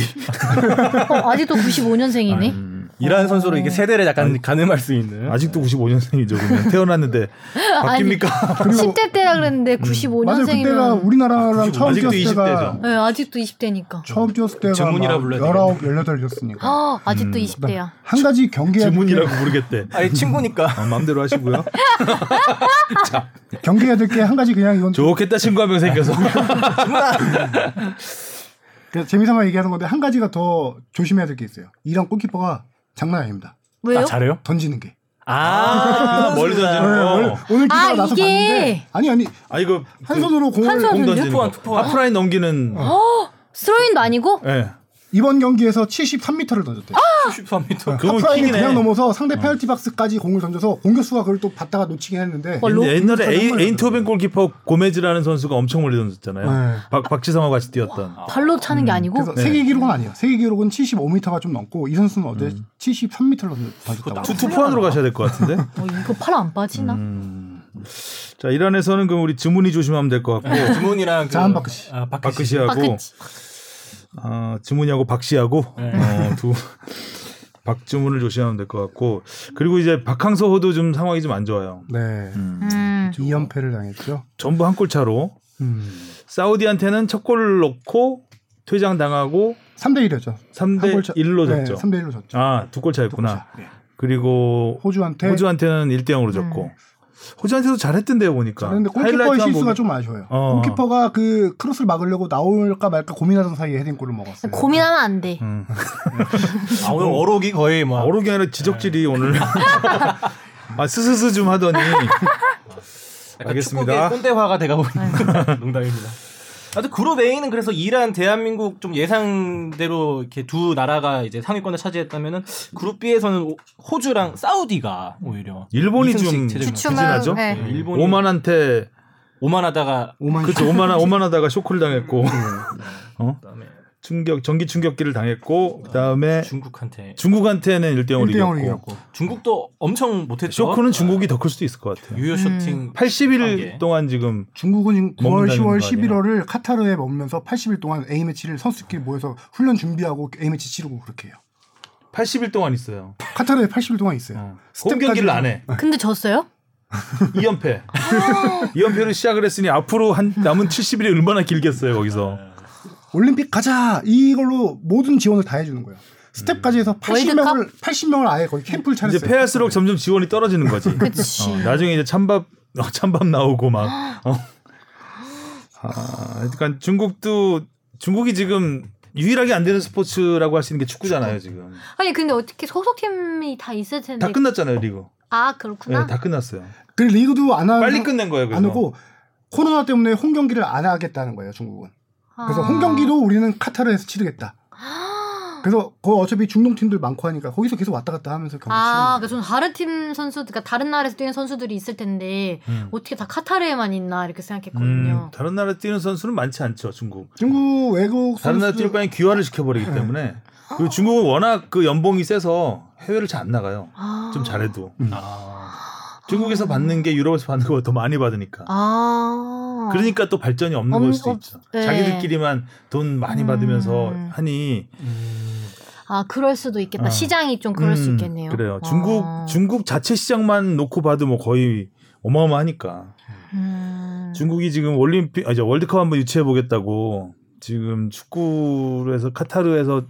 어, 아직도 95년생이네. 음, 이란 선수로 이게 세대를 약간 가늠할 수 있는. 아직도 95년생이죠. 그냥 태어났는데 바뀝니까? 10대 때라 그랬는데 맞아요. 그때가 95년생이면 우리나라랑 처음 아직도 뛰었을 때가 20대죠. 네, 아직도 20대니까. 처음 뛰었을 때가 증문이라 막 불러야 19, 18이었으니까. 아, 아직도 20대야. 한 가지 경계해야 될 게, 주문이라고 모르겠대. 아니 친구니까. 어, 마음대로 하시고요. 경계해야 될 게 한 가지 그냥 이건 좋겠다 친구 한 명 생겨서. 재미삼아 얘기하는 건데 한 가지가 더 조심해야 될 게 있어요. 이란 골키퍼가 장난 아닙니다. 왜요? 아, 잘해요? 던지는 게. 아, 멀리 던지는 네, 거. 오늘, 오늘 기사가 아, 나서 이게- 봤는데 아니 아니 아 이거 한 손으로 공을 한 손- 공 던지는 투포환, 거. 투포환. 하프라인 넘기는. 스로인도 아니고? 예. 이번 경기에서 73m를 던졌대요. 73m. 그건 하프라인을. 그냥 넘어서 상대 페널티 박스까지 공을 던져서 공격수가 그걸 또 받다가 놓치긴 했는데 어, 로- 옛날에 에인토벤 골키퍼 고메즈라는 선수가 엄청 멀리 던졌잖아요. 네. 박, 박지성하고 같이 뛰었던. 발로 차는 게 아니고? 그래서 네. 세계 기록은 아니에요. 세계 기록은 75m가 좀 넘고 이 선수는 어제 음. 73m를 던졌다고. 투, 투포환으로 가셔야 될 것 같은데. 어, 이거 팔 안 빠지나? 음. 자 이란에서는 그럼 우리 즈문이 조심하면 될 것 같고 즈문이랑 그, 자한 바크시. 아, 바크시. 바크시하고 바크시. 어, 주문이하고 박씨하고 네. 어, 두 박주문을 조심하면 될 것 같고 그리고 이제 박항서호도 좀 상황이 좀 안 좋아요. 네. 음. 2연패를 당했죠. 전부 한 골 차로 음. 사우디한테는 첫 골을 넣고 퇴장 당하고 3대 1이었죠. 3대 1로 졌죠. 3대 1로 졌죠. 아, 두 골 차였구나. 네. 그리고 호주한테 호주한테는 1대 0으로 졌고. 호주한테도 잘했던데요, 보니까. 그런데 골키퍼의 실수가 보기- 좀 아쉬워요. 어. 골키퍼가 그 크로스를 막으려고 나올까 말까 고민하던 사이에 헤딩골을 먹었어요. 고민하면 안 돼. 음. 아, 오늘 어록이 거의 막. 어록이 아니라 지적질이 오늘. 아, 스스스 좀 하더니. 알겠습니다. 축구계 꼰대화가 돼가고 있는 농담입니다. 아무튼 그룹 A는 그래서 이란, 대한민국 좀 예상대로 이렇게 두 나라가 이제 상위권을 차지했다면은 그룹 B에서는 오- 호주랑 사우디가 오히려 일본이 좀 부진하죠. 네. 네, 일본이 오만한테 오만하다가 오만 그렇죠. 오만하 오만하다가 쇼크를 당했고 어? 그다음에 충격 전기 충격기를 당했고 그다음에 중국한테 중국한테는 1대 0으로 1대 0으로 이겼고 이겼고. 중국도 엄청 못했죠. 쇼크는 중국이 더 클 수도 있을 것 같아요. 유효 쇼팅 80일 관계. 동안 지금 중국은 9월, 먹는다는 10월, 거 아니에요? 11월을 카타르에 머무면서 80일 동안 A 매치를 선수끼리 모여서 훈련 준비하고 A 매치 치르고 그렇게 해요. 80일 동안 있어요. 카타르에 80일 동안 있어요. 어. 홈 경기를 안 해. 근데 졌어요? 2연패. 2연패를 시작을 했으니 앞으로 한 남은 70일이 얼마나 길겠어요, 거기서. 올림픽 가자 이걸로 모든 지원을 다 해주는 거예요. 스텝까지 해서 80명을 80명을 아예 거의 캠프를 차렸어요. 이제 패할수록 점점 지원이 떨어지는 거지. 어, 나중에 이제 찬밥 어, 찬밥 나오고 막 어. 아, 그러니까 중국도 중국이 지금 유일하게 안 되는 스포츠라고 할 수 있는 게 축구잖아요 지금. 아니 근데 어떻게 소속팀이 다 있을 텐데. 다 끝났잖아요 리그. 아 그렇구나. 네, 다 끝났어요. 그 리그도 안 하는 빨리 끝낸 거예요. 그래서. 안 하고 코로나 때문에 홈 경기를 안 하겠다는 거예요 중국은. 그래서 아. 홈 경기도 우리는 카타르에서 치르겠다. 그래서 거 어차피 중동 팀들 많고 하니까 거기서 계속 왔다 갔다 하면서 경기 아, 치르는 그러니까 저는 다른 팀 선수, 그러니까 다른 나라에서 뛰는 선수들이 있을 텐데 음. 어떻게 다 카타르에만 있나 이렇게 음, 생각했거든요. 다른 나라 뛰는 선수는 많지 않죠 중국. 중국 외국 다른 나라 뛸 바에 귀화를 시켜버리기 네. 때문에 그리고 중국은 워낙 그 연봉이 세서 해외를 잘 안 나가요. 아. 좀 잘해도 아. 중국에서 받는 게 유럽에서 받는 것보다 더 많이 받으니까. 아. 그러니까 또 발전이 없는 없- 걸 수도 없- 있죠. 네. 자기들끼리만 돈 많이 음. 받으면서 하니 아, 그럴 수도 있겠다. 아. 시장이 좀 그럴 수 음, 있겠네요. 그래요. 아. 중국 중국 자체 시장만 놓고 봐도 뭐 거의 어마어마하니까. 음. 중국이 지금 올림픽 아니 월드컵 한번 유치해 보겠다고 지금 축구에서 카타르에서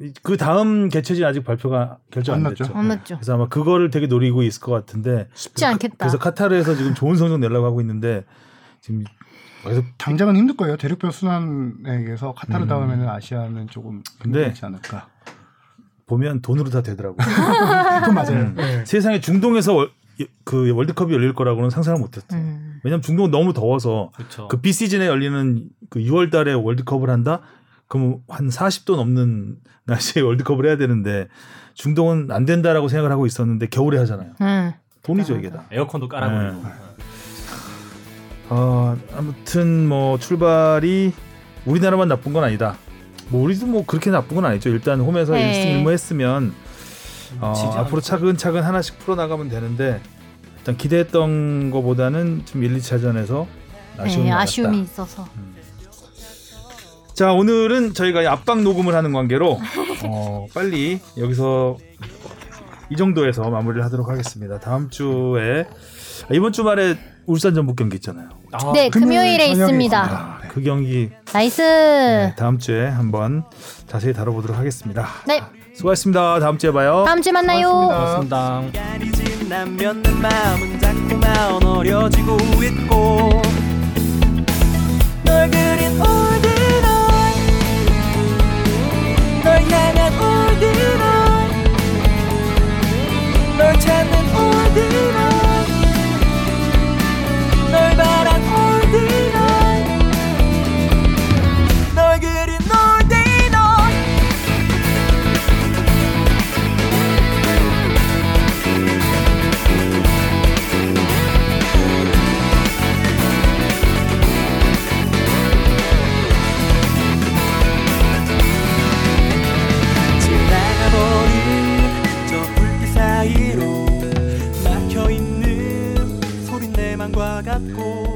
이- 그 다음 개최지 아직 발표가 결정 안안 났죠. 됐죠. 안 맞죠. 그래서 아마 그거를 되게 노리고 있을 것 같은데 쉽지 않겠다. 그래서 카타르에서 지금 좋은 성적 내려고 하고 있는데 지금 그래서 당장은 힘들 거예요. 대륙별 순환에 의해서 카타르 음. 다음에는 아시아는 조금 근데- 힘들지 않을까. 보면 돈으로 다 되더라고. 그건 맞아요. 음. 네. 세상에 중동에서 월, 그 월드컵이 열릴 거라고는 상상을 못했죠. 음. 왜냐면 중동은 너무 더워서 그렇죠. 그 비시즌에 열리는 그 6월달에 월드컵을 한다. 그럼 한 40도 넘는 날씨에 월드컵을 해야 되는데 중동은 안 된다라고 생각을 하고 있었는데 겨울에 하잖아요. 음. 돈이죠 이게 다. 에어컨도 깔아버리고. 네. 어, 아무튼 뭐 출발이 우리나라만 나쁜 건 아니다. 뭐 우리도 뭐 그렇게 나쁜 건 아니죠. 일단 홈에서 네. 1승 1무 했으면 어. 앞으로 차근차근 하나씩 풀어 나가면 되는데 일단 기대했던 것보다는 좀 1, 2차전에서 아쉬움이 네. 아쉬움이 있어서. 자 오늘은 저희가 압박 녹음을 하는 관계로 어, 빨리 여기서 이 정도에서 마무리를 하도록 하겠습니다. 다음 주에 아, 이번 주말에 울산 전북 경기 있잖아요. 아, 네, 금요일 금요일에. 있습니다. 아, 그 경기 nice. 네, 다음 주에 한번 자세히 다뤄보도록 하겠습니다. 네. 수고하셨습니다. 다음 주에 봐요. 다음 주에 만나요. 고맙습니다. 고맙습니다. coisa.